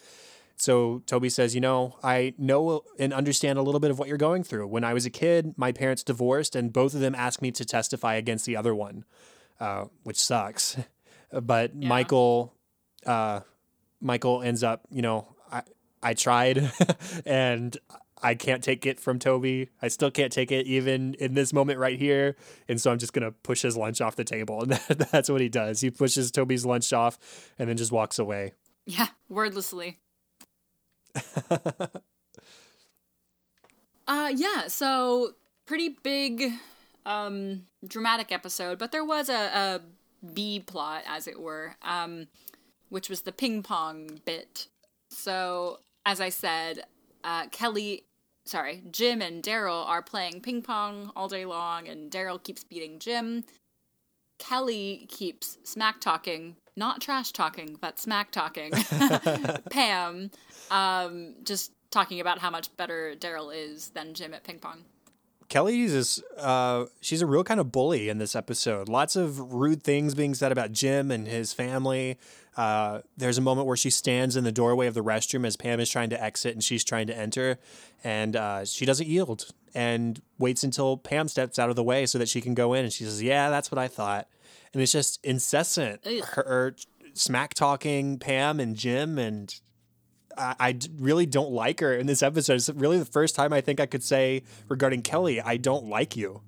So Toby says, You know, I know and understand a little bit of what you're going through. When I was a kid, my parents divorced, and both of them asked me to testify against the other one, uh, which sucks. [LAUGHS] But Michael, uh, Michael ends up, you know, I I tried, [LAUGHS] and I can't take it from Toby. I still can't take it even in this moment right here, and so I'm just gonna push his lunch off the table, and [LAUGHS] that, that's what he does. He pushes Toby's lunch off, and then just walks away. yeah, wordlessly. Uh yeah, so pretty big um dramatic episode, but there was a, a B plot, as it were, um, which was the ping pong bit. So, as I said, uh, Kelly, sorry, Jim and Daryl are playing ping pong all day long, and Daryl keeps beating Jim. Kelly keeps smack talking, not trash talking, but smack talking. [LAUGHS] [LAUGHS] Pam, um, just talking about how much better Daryl is than Jim at ping pong. Kelly is uh, she's a real kind of bully in this episode. Lots of rude things being said about Jim and his family. Uh, there's a moment where she stands in the doorway of the restroom as Pam is trying to exit and she's trying to enter, and uh, she doesn't yield and waits until Pam steps out of the way so that she can go in. And she says, "Yeah, that's what I thought." And it's just incessant. Ugh. Her smack talking Pam and Jim and I really don't like her in this episode. It's really the first time I think I could say regarding Kelly, I don't like you.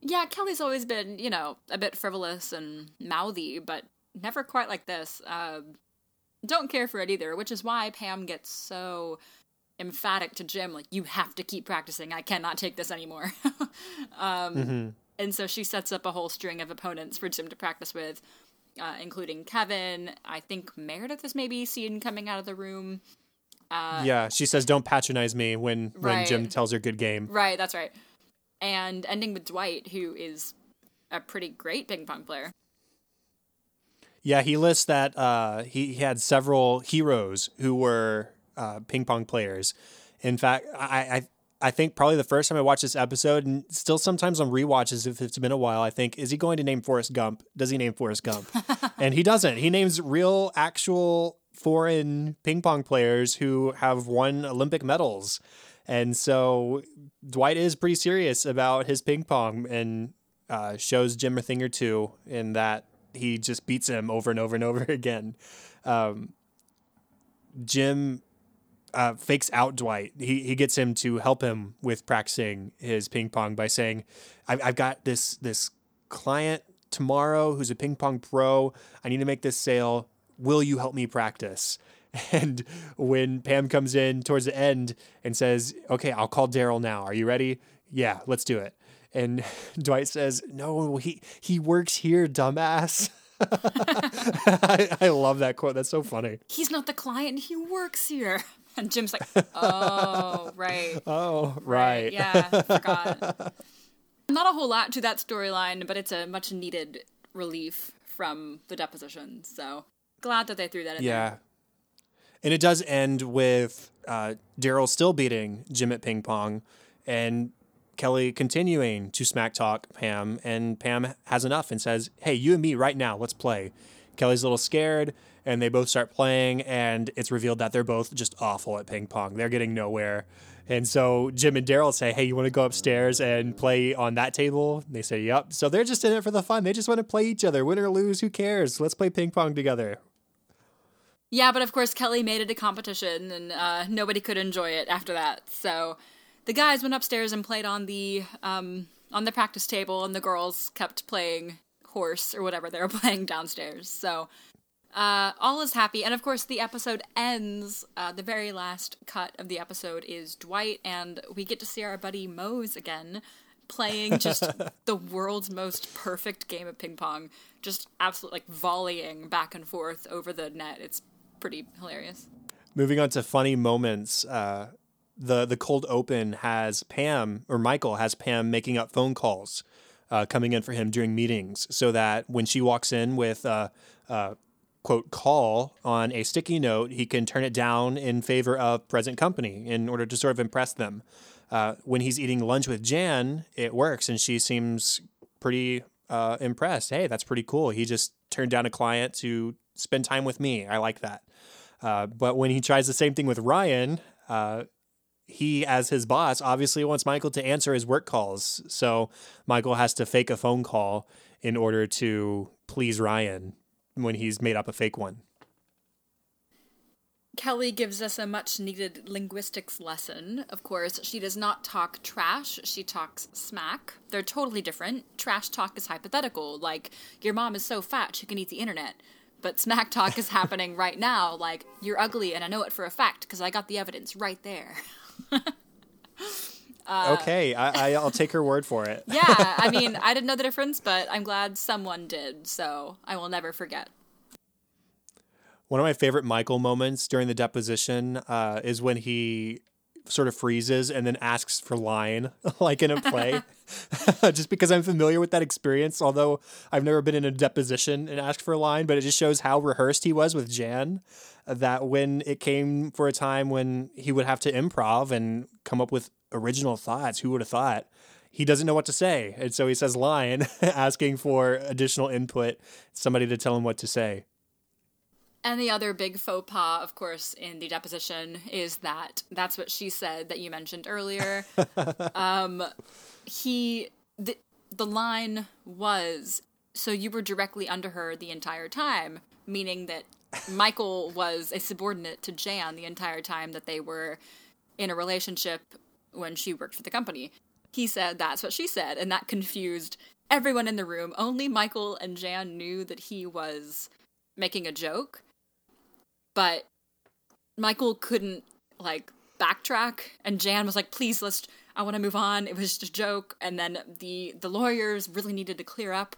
Yeah, Kelly's always been, you know, a bit frivolous and mouthy, but never quite like this. Uh, don't care for it either, which is why Pam gets so emphatic to Jim, like, you have to keep practicing. I cannot take this anymore. [LAUGHS] um, And so she sets up a whole string of opponents for Jim to practice with, uh, including Kevin. I think Meredith is maybe seen coming out of the room. yeah, she says, "Don't patronize me" when when Jim tells her good game. Right, that's right. And ending with Dwight, who is a pretty great ping pong player. Yeah, he lists that uh, he, he had several heroes who were uh, ping pong players. In fact, I, I think probably the first time I watched this episode, and still sometimes on rewatches if it's been a while, I think, is he going to name Forrest Gump? Does he name Forrest Gump? [LAUGHS] and he doesn't. He names real, actual foreign ping pong players who have won Olympic medals. And so Dwight is pretty serious about his ping pong and uh, shows Jim a thing or two in that he just beats him over and over and over [LAUGHS] again. Um, Jim uh, fakes out Dwight. He he gets him to help him with practicing his ping pong by saying, "I've, I've got this this client tomorrow who's a ping pong pro. I need to make this sale. Will you help me practice?" [LAUGHS] And when Pam comes in towards the end and says, Okay, I'll call Daryl now. Are you ready? Yeah, let's do it. And [LAUGHS] Dwight says, No, he, he works here, dumbass. [LAUGHS] I, I love that quote. That's so funny. He's not the client, he works here. [LAUGHS] And Jim's like, oh, right. [LAUGHS] Oh, right. Yeah, forgot. [LAUGHS] Not a whole lot to that storyline, but it's a much needed relief from the deposition. So glad that they threw that in Yeah. there. And it does end with uh, Daryl still beating Jim at ping pong and Kelly continuing to smack talk Pam. And Pam has enough and says, Hey, you and me right now, let's play. Kelly's a little scared and they both start playing. And it's revealed that they're both just awful at ping pong. They're getting nowhere. And so Jim and Daryl say, Hey, you want to go upstairs and play on that table? They say, Yep. So they're just in it for the fun. They just want to play each other. Win or lose, who cares? Let's play ping pong together. Yeah, but of course Kelly made it a competition, and uh, nobody could enjoy it after that. So the guys went upstairs and played on the um, on the practice table, and the girls kept playing horse or whatever they were [LAUGHS] playing downstairs. So uh, all is happy, and of course the episode ends. Uh, the very last cut of the episode is Dwight, and we get to see our buddy Mose again. Playing just [LAUGHS] the world's most perfect game of ping pong, just absolutely like volleying back and forth over the net. It's pretty hilarious. Moving on to funny moments, uh, the the cold open has Pam or Michael has Pam making up phone calls, uh, coming in for him during meetings, so that when she walks in with a, a quote call on a sticky note, he can turn it down in favor of present company in order to sort of impress them. Uh, when he's eating lunch with Jan, it works, and she seems pretty uh, impressed. Hey, that's pretty cool. He just turned down a client to spend time with me. I like that. Uh, but when he tries the same thing with Ryan, uh, he, as his boss, obviously wants Michael to answer his work calls. So Michael has to fake a phone call in order to please Ryan when he's made up a fake one. Kelly gives us a much needed linguistics lesson. Of course, she does not talk trash, she talks smack. They're totally different. Trash talk is hypothetical, like, your mom is so fat she can eat the internet. But smack talk is [LAUGHS] happening right now, like, you're ugly and I know it for a fact because I got the evidence right there. [LAUGHS] okay, I, I, I'll take her word for it. Yeah, I [LAUGHS] mean, I didn't know the difference, but I'm glad someone did, so I will never forget. One of my favorite Michael moments during the deposition uh, is when he sort of freezes and then asks for line, [LAUGHS] like in a play. [LAUGHS] just because I'm familiar with that experience, although I've never been in a deposition and asked for a line, but it just shows how rehearsed he was with Jan. That when it came for a time when he would have to improv and come up with original thoughts, who would have thought? He doesn't know what to say. And so he says line, [LAUGHS] asking for additional input, somebody to tell him what to say. And the other big faux pas, of course, in the deposition is that that's what she said that you mentioned earlier. [LAUGHS] um, he, the, the line was, so you were directly under her the entire time, meaning that Michael was a subordinate to Jan the entire time that they were in a relationship when she worked for the company. He said that's what she said, and that confused everyone in the room. Only Michael and Jan knew that he was making a joke but Michael couldn't like backtrack and Jan was like please let's I want to move on it was just a joke and then the the lawyers really needed to clear up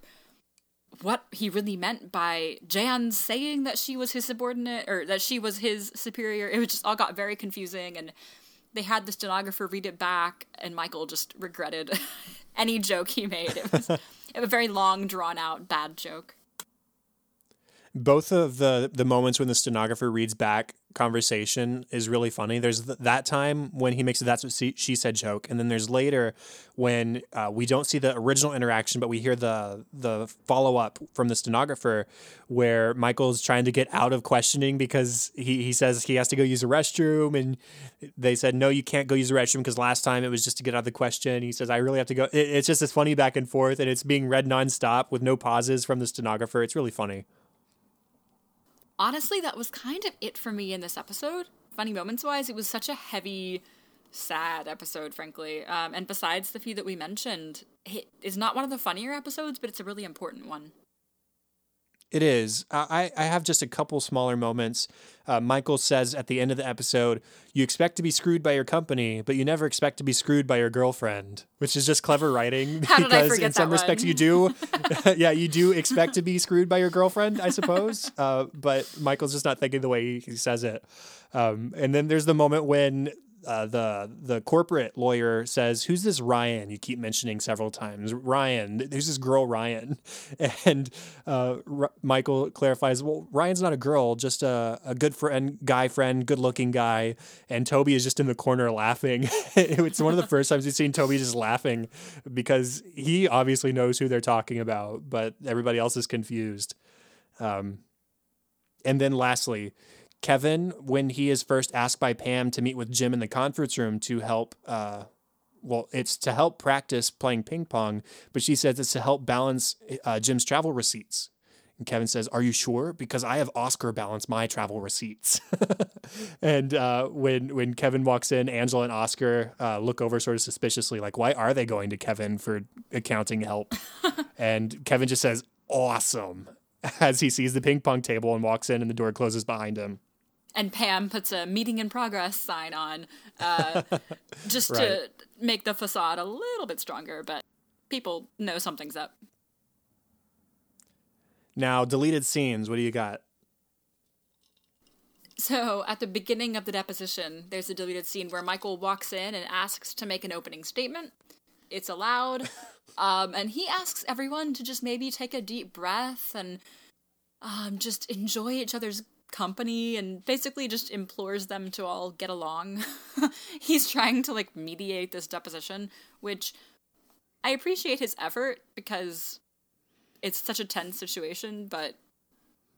what he really meant by Jan saying that she was his subordinate or that she was his superior it was just all got very confusing and they had the stenographer read it back and Michael just regretted [LAUGHS] any joke he made. It was [LAUGHS] a very long drawn out bad joke. Both of the the moments when the stenographer reads back conversation is really funny. There's th- that time when he makes a that's what she, said joke, and then there's later when uh, we don't see the original interaction, but we hear the the follow up from the stenographer where Michael's trying to get out of questioning because he he says he has to go use a restroom, and they said no, you can't go use the restroom because last time it was just to get out of the question. He says I really have to go. It, it's just this funny back and forth, and it's being read nonstop with no pauses from the stenographer. It's really funny honestly, that was kind of it for me in this episode. Funny moments wise, it was such a heavy, sad episode, frankly. Um, and besides the few that we mentioned, it is not one of the funnier episodes, but it's a really important one. It is. I, I have just a couple smaller moments. Uh, Michael says at the end of the episode, You expect to be screwed by your company, but you never expect to be screwed by your girlfriend, which is just clever writing [LAUGHS] How did I because in some respects you do. [LAUGHS] [LAUGHS] yeah, you do expect to be screwed by your girlfriend, I suppose. Uh, but Michael's just not thinking the way he, he says it. Um, and then there's the moment when uh, the the corporate lawyer says, "Who's this Ryan? You keep mentioning several times. Ryan. Who's this girl Ryan?" [LAUGHS] And uh, R- Michael clarifies, "Well, Ryan's not a girl, just a, a good friend, guy friend, good looking guy." And Toby is just in the corner laughing. [LAUGHS] it's one of the first times we've seen Toby just laughing because he obviously knows who they're talking about, but everybody else is confused. Um, and then lastly, Kevin, when he is first asked by Pam to meet with Jim in the conference room to help, uh, well, it's to help practice playing ping pong, but she says it's to help balance uh, Jim's travel receipts. And Kevin says, Are you sure? Because I have Oscar balance my travel receipts. [LAUGHS] and uh, when when Kevin walks in, Angela and Oscar uh, look over sort of suspiciously, like, Why are they going to Kevin for accounting help? [LAUGHS] and Kevin just says, Awesome, [LAUGHS] as he sees the ping pong table and walks in, and the door closes behind him. And Pam puts a meeting in progress sign on uh, [LAUGHS] just to make the facade a little bit stronger, but people know something's up. Now, deleted scenes. What do you got? So, at the beginning of the deposition, there's a deleted scene where Michael walks in and asks to make an opening statement. It's allowed. [LAUGHS] um, and he asks everyone to just maybe take a deep breath and um, just enjoy each other's company and basically just implores them to all get along. [LAUGHS] He's trying to like mediate this deposition, which I appreciate his effort because it's such a tense situation, but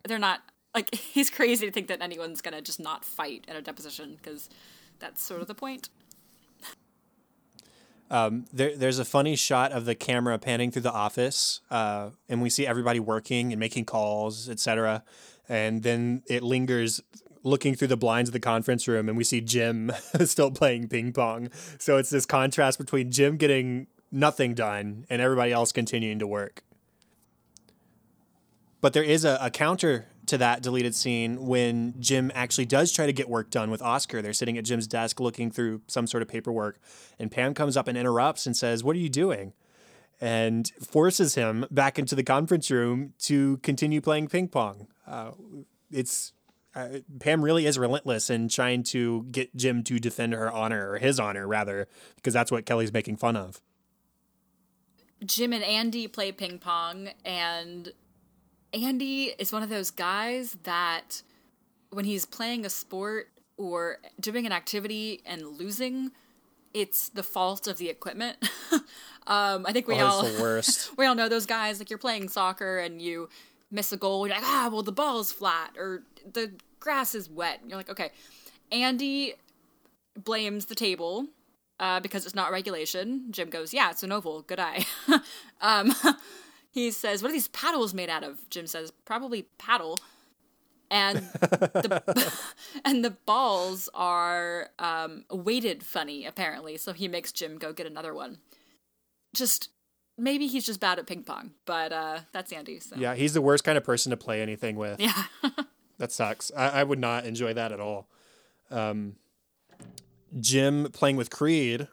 they're not like [LAUGHS] he's crazy to think that anyone's gonna just not fight at a deposition because that's sort of the point. There, there's a funny shot of the camera panning through the office, uh, and we see everybody working and making calls, etc. And then it lingers looking through the blinds of the conference room, and we see Jim [LAUGHS] still playing ping pong. So it's this contrast between Jim getting nothing done and everybody else continuing to work. But there is a, a counter to that deleted scene when Jim actually does try to get work done with Oscar. They're sitting at Jim's desk looking through some sort of paperwork, and Pam comes up and interrupts and says, What are you doing? And forces him back into the conference room to continue playing ping pong. Uh, it's uh, Pam really is relentless in trying to get Jim to defend her honor, or his honor, rather, because that's what Kelly's making fun of. Jim and Andy play ping pong, and Andy is one of those guys that when he's playing a sport or doing an activity and losing, it's the fault of the equipment. [LAUGHS] um, I think we Oh, all [LAUGHS] we all know those guys. Like you're playing soccer and you miss a goal, you're like, ah, well the ball's flat or the grass is wet. And you're like, okay. Andy blames the table uh, because it's not regulation. Jim goes, yeah, it's an oval. Good eye. [LAUGHS] um, [LAUGHS] he says, what are these paddles made out of? Jim says, probably paddle. And the [LAUGHS] and the balls are um, weighted funny apparently, so he makes Jim go get another one. Just maybe he's just bad at ping pong, but uh, that's Andy. So. Yeah, he's the worst kind of person to play anything with. Yeah. [LAUGHS] That sucks. I, I would not enjoy that at all. Um, Jim playing with Creed.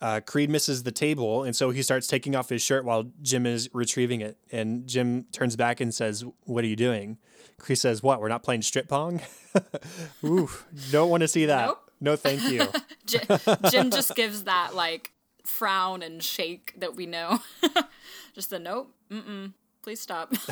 Uh, Creed misses the table, and so he starts taking off his shirt while Jim is retrieving it. And Jim turns back and says, "What are you doing?" Creed says, "What? We're not playing strip pong." [LAUGHS] Ooh, don't want to see that. Nope. No, thank you. [LAUGHS] Jim just gives that like frown and shake that we know. [LAUGHS] just a nope, mm-mm, please stop. [LAUGHS]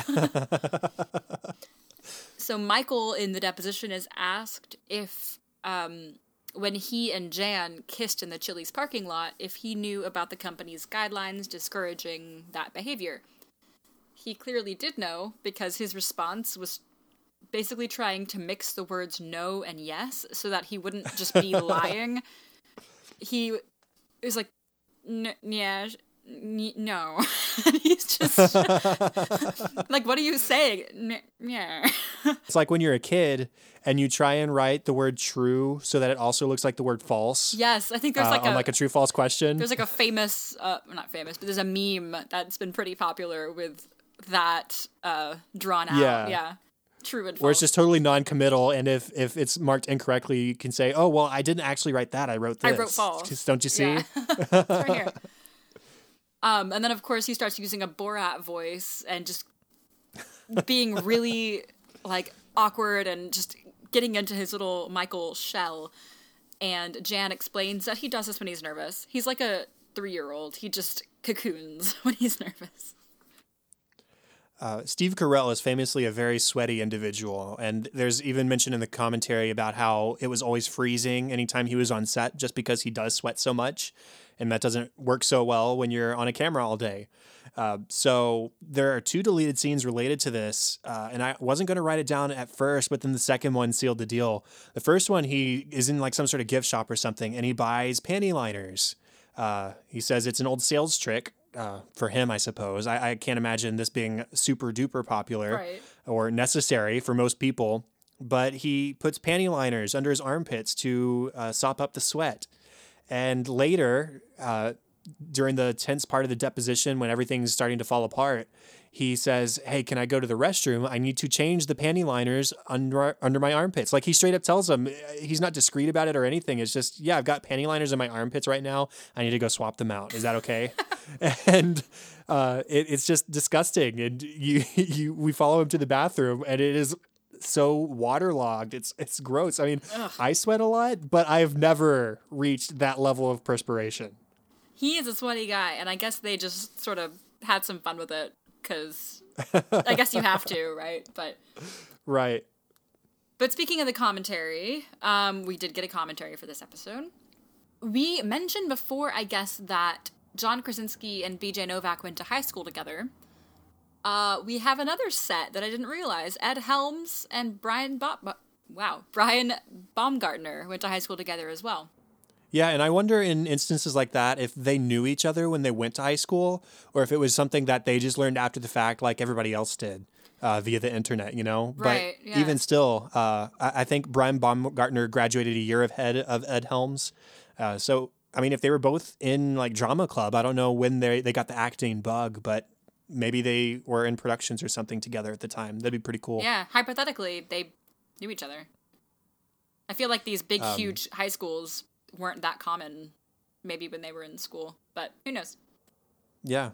so Michael in the deposition is asked if um, when he and Jan kissed in the Chili's parking lot, if he knew about the company's guidelines discouraging that behavior. He clearly did know because his response was basically trying to mix the words no and yes so that he wouldn't just be [LAUGHS] lying. He was like, "N- yeah, n- no. [LAUGHS] he's just [LAUGHS] like, what are you saying? N- yeah. [LAUGHS] It's like when you're a kid and you try and write the word true so that it also looks like the word false. yes, I think there's uh, like a, like a true false question. there's like a famous, uh, not famous, but there's a meme that's been pretty popular with that uh, drawn out. Yeah. Yeah. True and false. Where it's just totally non-committal, and if if it's marked incorrectly, you can say, "Oh, well, I didn't actually write that. I wrote this I this." wrote false. Just don't you see? Yeah. [LAUGHS] Right here. [LAUGHS] Um, and then of course he starts using a Borat voice and just being really [LAUGHS] like awkward and just getting into his little Michael shell. And Jan explains that he does this when he's nervous. He's like a three-year-old. He just cocoons when he's nervous. Uh, Steve Carell is famously a very sweaty individual, and there's even mention in the commentary about how it was always freezing anytime he was on set, just because he does sweat so much, and that doesn't work so well when you're on a camera all day. Uh, so there are two deleted scenes related to this, uh, and I wasn't going to write it down at first, but then the second one sealed the deal. The first one, he is in like some sort of gift shop or something, and he buys panty liners. Uh, he says it's an old sales trick uh, for him, I suppose. I, I can't imagine this being super duper popular Right. or necessary for most people. But he puts panty liners under his armpits to uh, sop up the sweat. And later, uh, during the tense part of the deposition, when everything's starting to fall apart, he says, "Hey, can I go to the restroom? I need to change the panty liners under under my armpits." Like he straight up tells him, he's not discreet about it or anything. It's just, "Yeah, I've got panty liners in my armpits right now. I need to go swap them out. Is that okay?" [LAUGHS] and uh, it, it's just disgusting. And you [LAUGHS] you we follow him to the bathroom, and it is so waterlogged. It's it's gross. I mean, I sweat a lot, but I've never reached that level of perspiration. He is a sweaty guy, and I guess they just sort of had some fun with it because [LAUGHS] I guess you have to, right? But Right. But speaking of the commentary, um, we did get a commentary for this episode. We mentioned before, I guess, that John Krasinski and BJ Novak went to high school together. Uh, we have another set that I didn't realize. Ed Helms and Brian wow, Brian Baumgartner went to high school together as well. Yeah, and I wonder in instances like that if they knew each other when they went to high school, or if it was something that they just learned after the fact, like everybody else did uh, via the internet. You know, Right, but yeah. even still, uh, I, I think Brian Baumgartner graduated a year ahead of Ed Helms. Uh, so, I mean, if they were both in like drama club, I don't know when they they got the acting bug, but maybe they were in productions or something together at the time. That'd be pretty cool. Yeah, hypothetically, they knew each other. I feel like these big, huge high schools weren't that common, maybe when they were in school, but who knows? Yeah.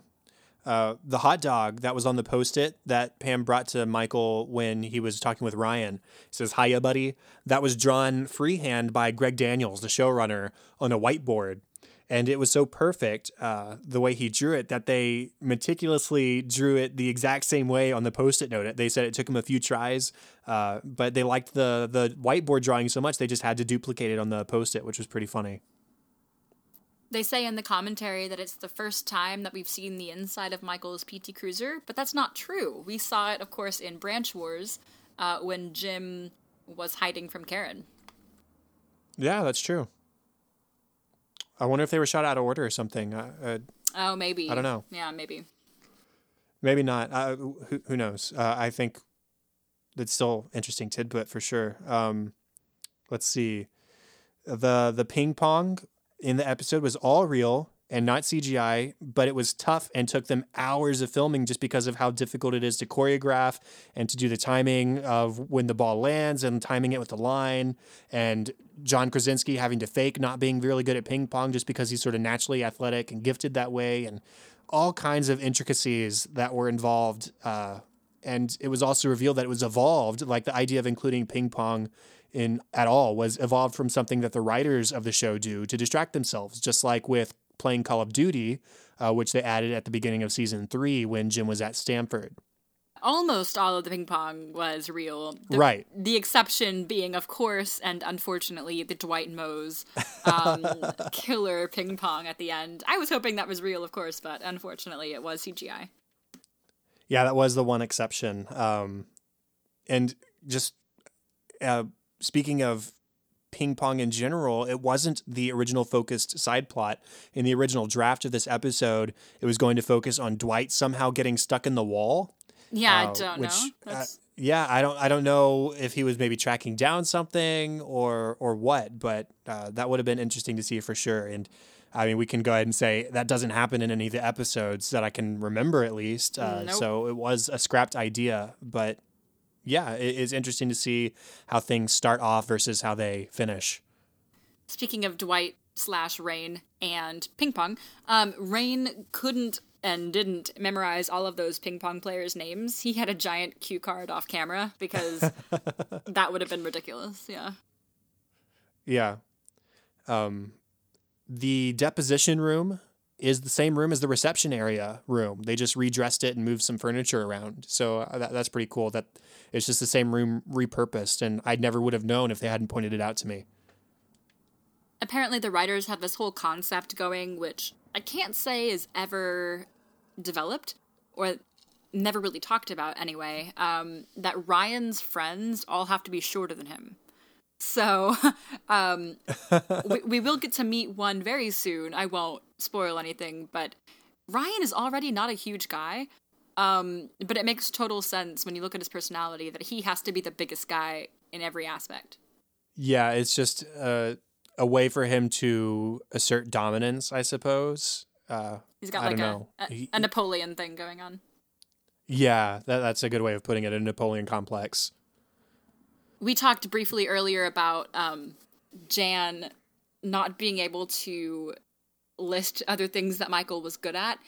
Uh, the hot dog that was on the post it that Pam brought to Michael when he was talking with Ryan. Says, Hiya, buddy. That was drawn freehand by Greg Daniels, the showrunner, on a whiteboard. And it was so perfect, uh, the way he drew it, that they meticulously drew it the exact same way on the post it note. They said it took them a few tries, uh, but they liked the, the whiteboard drawing so much they just had to duplicate it on the post it, which was pretty funny. They say in the commentary that it's the first time that we've seen the inside of Michael's PT Cruiser, but that's not true. We saw it, of course, in Branch Wars uh, when Jim was hiding from Karen. Yeah, that's true. I wonder if they were shot out of order or something. Uh, uh, Oh, maybe. I don't know. Yeah, maybe. Maybe not. Uh, who, who knows? Uh, I think that's still interesting tidbit for sure. Um, let's see. The the ping pong in the episode was all real and not CGI, but it was tough and took them hours of filming just because of how difficult it is to choreograph and to do the timing of when the ball lands and timing it with the line. And John Krasinski having to fake not being really good at ping pong just because he's sort of naturally athletic and gifted that way, and all kinds of intricacies that were involved. Uh, and it was also revealed that it was evolved, like the idea of including ping pong in at all was evolved from something that the writers of the show do to distract themselves, just like with playing Call of Duty, uh, which they added at the beginning of season three when Jim was at Stamford. Almost all of the ping pong was real. The, Right. The exception being, of course, and unfortunately, the Dwight Mose um, [LAUGHS] killer ping pong at the end. I was hoping that was real, of course, but unfortunately, it was CGI. Yeah, that was the one exception. Um, and just uh, speaking of ping pong in general, it wasn't the original focused side plot. In the original draft of this episode, it was going to focus on Dwight somehow getting stuck in the wall. Yeah, I uh, don't which, know. uh, yeah, I don't I don't know if he was maybe tracking down something or or what, but uh, that would have been interesting to see for sure. And I mean, we can go ahead and say that doesn't happen in any of the episodes that I can remember at least. Uh, Nope. So it was a scrapped idea, but yeah, it is interesting to see how things start off versus how they finish. Speaking of Dwight slash Rainn and ping pong, um, Rainn couldn't and didn't memorize all of those ping pong players' names. He had a giant cue card off camera because [LAUGHS] that would have been ridiculous. Yeah. Yeah. Um, the deposition room is the same room as the reception area room. They just redressed it and moved some furniture around. So uh, that, that's pretty cool that it's just the same room repurposed. And I never would have known if they hadn't pointed it out to me. apparently the writers have this whole concept going which i can't say is ever developed or never really talked about anyway um, that ryan's friends all have to be shorter than him so [LAUGHS] um, we, we will get to meet one very soon i won't spoil anything but ryan is already not a huge guy um, but it makes total sense when you look at his personality that he has to be the biggest guy in every aspect Yeah, it's just uh, a way for him to assert dominance, I suppose. Uh, he's got I like don't a, know. a, a napoleon thing going on yeah, that, that's a good way of putting it. A Napoleon complex. We talked briefly earlier about um, Jan not being able to list other things that Michael was good at.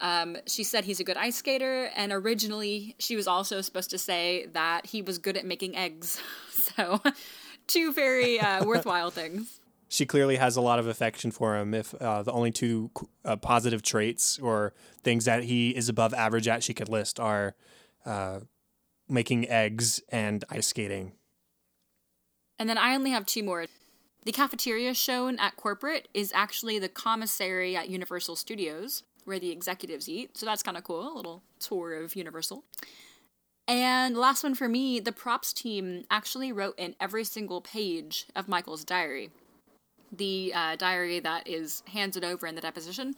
Um, she said he's a good ice skater, and originally she was also supposed to say that he was good at making eggs. [LAUGHS] So, two very uh, [LAUGHS] worthwhile things. she clearly has a lot of affection for him. If uh, the only two uh, positive traits or things that he is above average at she could list are uh, making eggs and ice skating. And then I only have two more. The cafeteria shown at corporate is actually the commissary at Universal Studios, where the executives eat. So that's kind of cool. A little tour of Universal. And last one for me the props team actually wrote in every single page of Michael's diary. The uh, diary that is handed over in the deposition,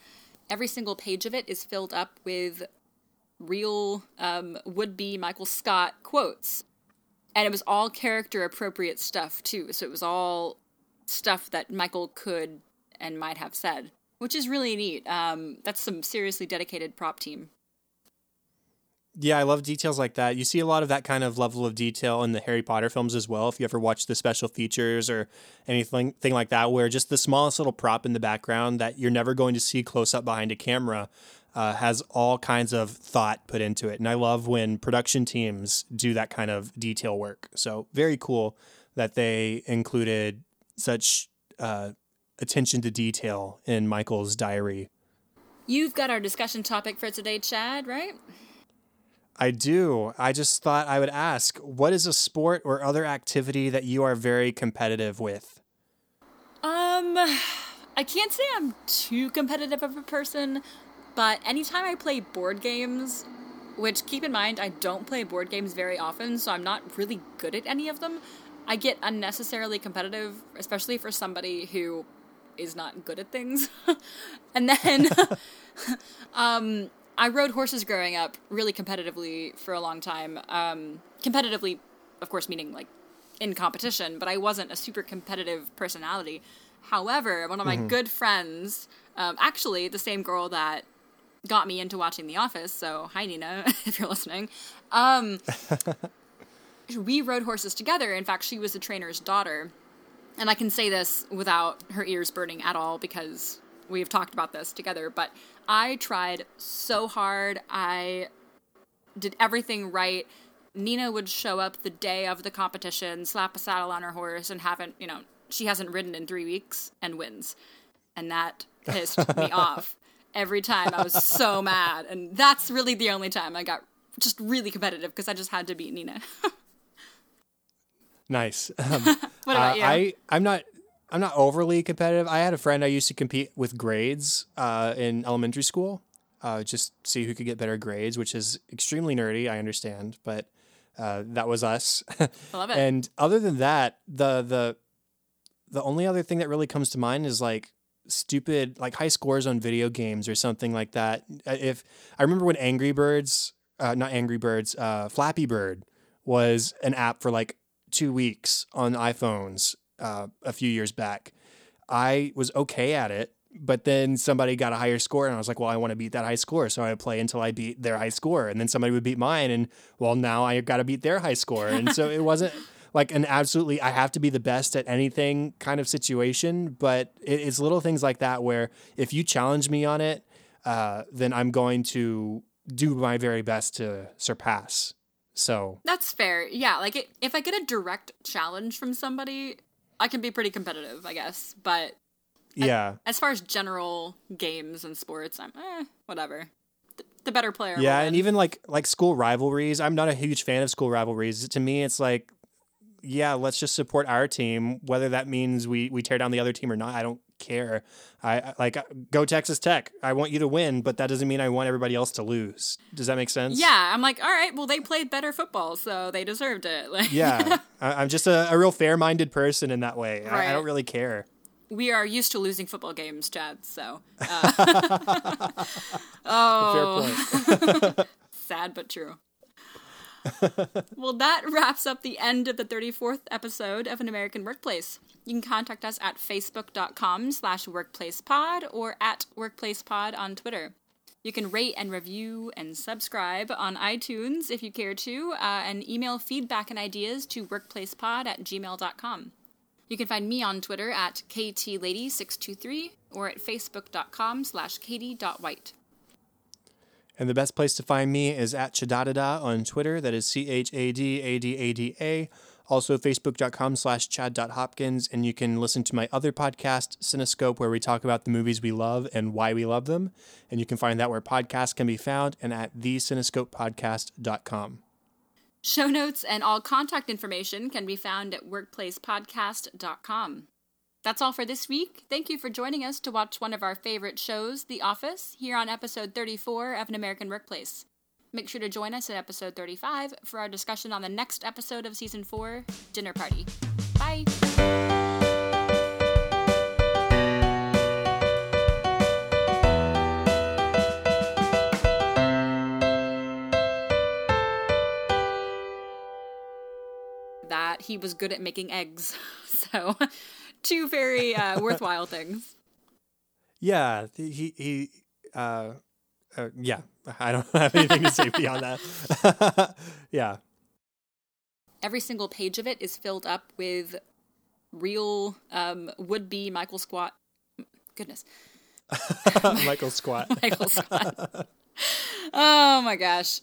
every single page of it is filled up with real um, would be Michael Scott quotes and it was all character appropriate stuff too so it was all stuff that michael could and might have said which is really neat um, that's some seriously dedicated prop team Yeah, I love details like that. You see a lot of that kind of level of detail in the Harry Potter films as well. If you ever watch the special features or anything thing like that, where just the smallest little prop in the background that you're never going to see close up behind a camera uh, has all kinds of thought put into it. And I love when production teams do that kind of detail work. So very cool that they included such uh, attention to detail in Michael's diary. you've got our discussion topic for today chad right I do. I just thought I would ask what is a sport or other activity that you are very competitive with? um i can't say i'm too competitive of a person but anytime i play board games which keep in mind i don't play board games very often so i'm not really good at any of them i get unnecessarily competitive especially for somebody who is not good at things [LAUGHS] and then [LAUGHS] um i rode horses growing up really competitively for a long time um competitively of course meaning like in competition, but I wasn't a super competitive personality. However, one of my good friends, um, actually the same girl that got me into watching The Office, so hi Nina, [LAUGHS] if you're listening, um, [LAUGHS] we rode horses together. In fact, she was the trainer's daughter. And I can say this without her ears burning at all because we've talked about this together, but I tried so hard. I did everything right. Nina would show up the day of the competition, slap a saddle on her horse, and haven't, you know, she hasn't ridden in three weeks and wins. And that pissed me [LAUGHS] off every time. I was so [LAUGHS] mad. And that's really the only time I got just really competitive because I just had to beat Nina. [LAUGHS] Nice. Um, [LAUGHS] what about uh, you? I I'm not I'm not overly competitive. I had a friend I used to compete with grades uh, in elementary school, uh, just see who could get better grades, which is extremely nerdy. I understand, but uh, that was us. I love it. and other than that, the the the only other thing that really comes to mind is like stupid like high scores on video games or something like that. If I remember when Angry Birds, uh, not Angry Birds, uh, Flappy Bird was an app for like two weeks on iPhones uh, a few years back. I was okay at it, but then somebody got a higher score, and I was like, well, I want to beat that high score, so I would play until I beat their high score, and then somebody would beat mine, and well, now I got to beat their high score, and so it wasn't like an absolutely I have to be the best at anything kind of situation, but it, it's little things like that where if you challenge me on it, uh, then I'm going to do my very best to surpass. So That's fair. Yeah, like it, if I get a direct challenge from somebody, I can be pretty competitive, I guess. But yeah, as far as general games and sports, I'm eh, whatever. The better player. yeah, and even like like school rivalries. I'm not a huge fan of school rivalries. To me, it's like, yeah, let's just support our team, whether that means we we tear down the other team or not. I don't care. I I- like go Texas Tech. I want you to win, but that doesn't mean I want everybody else to lose. Does that make sense? yeah, I'm like, all right, well, they played better football, so they deserved it. [LAUGHS] Like, yeah. [LAUGHS] I, I'm just a, a real fair-minded person in that way. I, I don't really care. we are used to losing football games, Chad. So, uh, oh, [LAUGHS] Fair point. sad but true. [LAUGHS] well, that wraps up the end of the 34th episode of An American Workplace. You can contact us at facebook.com slash workplacepod or at workplacepod on Twitter. You can rate and review and subscribe on iTunes if you care to, uh, and email feedback and ideas to workplacepod at gmail.com. You can find me on Twitter at ktlady623 or at facebook.com slash katie.white. And the best place to find me is at Chadadada on Twitter. That is C H A D A D A D A. Also, facebook.com slash chad.hopkins. And you can listen to my other podcast, Cinescope, where we talk about the movies we love and why we love them. And you can find that where podcasts can be found and at thecinescopepodcast.com. Show notes and all contact information can be found at workplacepodcast.com. That's all for this week. Thank you for joining us to watch one of our favorite shows, The Office, here on episode 34 of An American Workplace. Make sure to join us at episode 35 for our discussion on the next episode of season 4, Dinner Party. Bye! that he was good at making eggs. [LAUGHS] So, two very uh, worthwhile things. Yeah, he, he, uh, uh, yeah, I don't have anything to say beyond that. [LAUGHS] yeah. Every single page of it is filled up with real um, would be Michael Squat. Goodness, [LAUGHS] Michael Squat. [LAUGHS] Michael Squat. oh my gosh.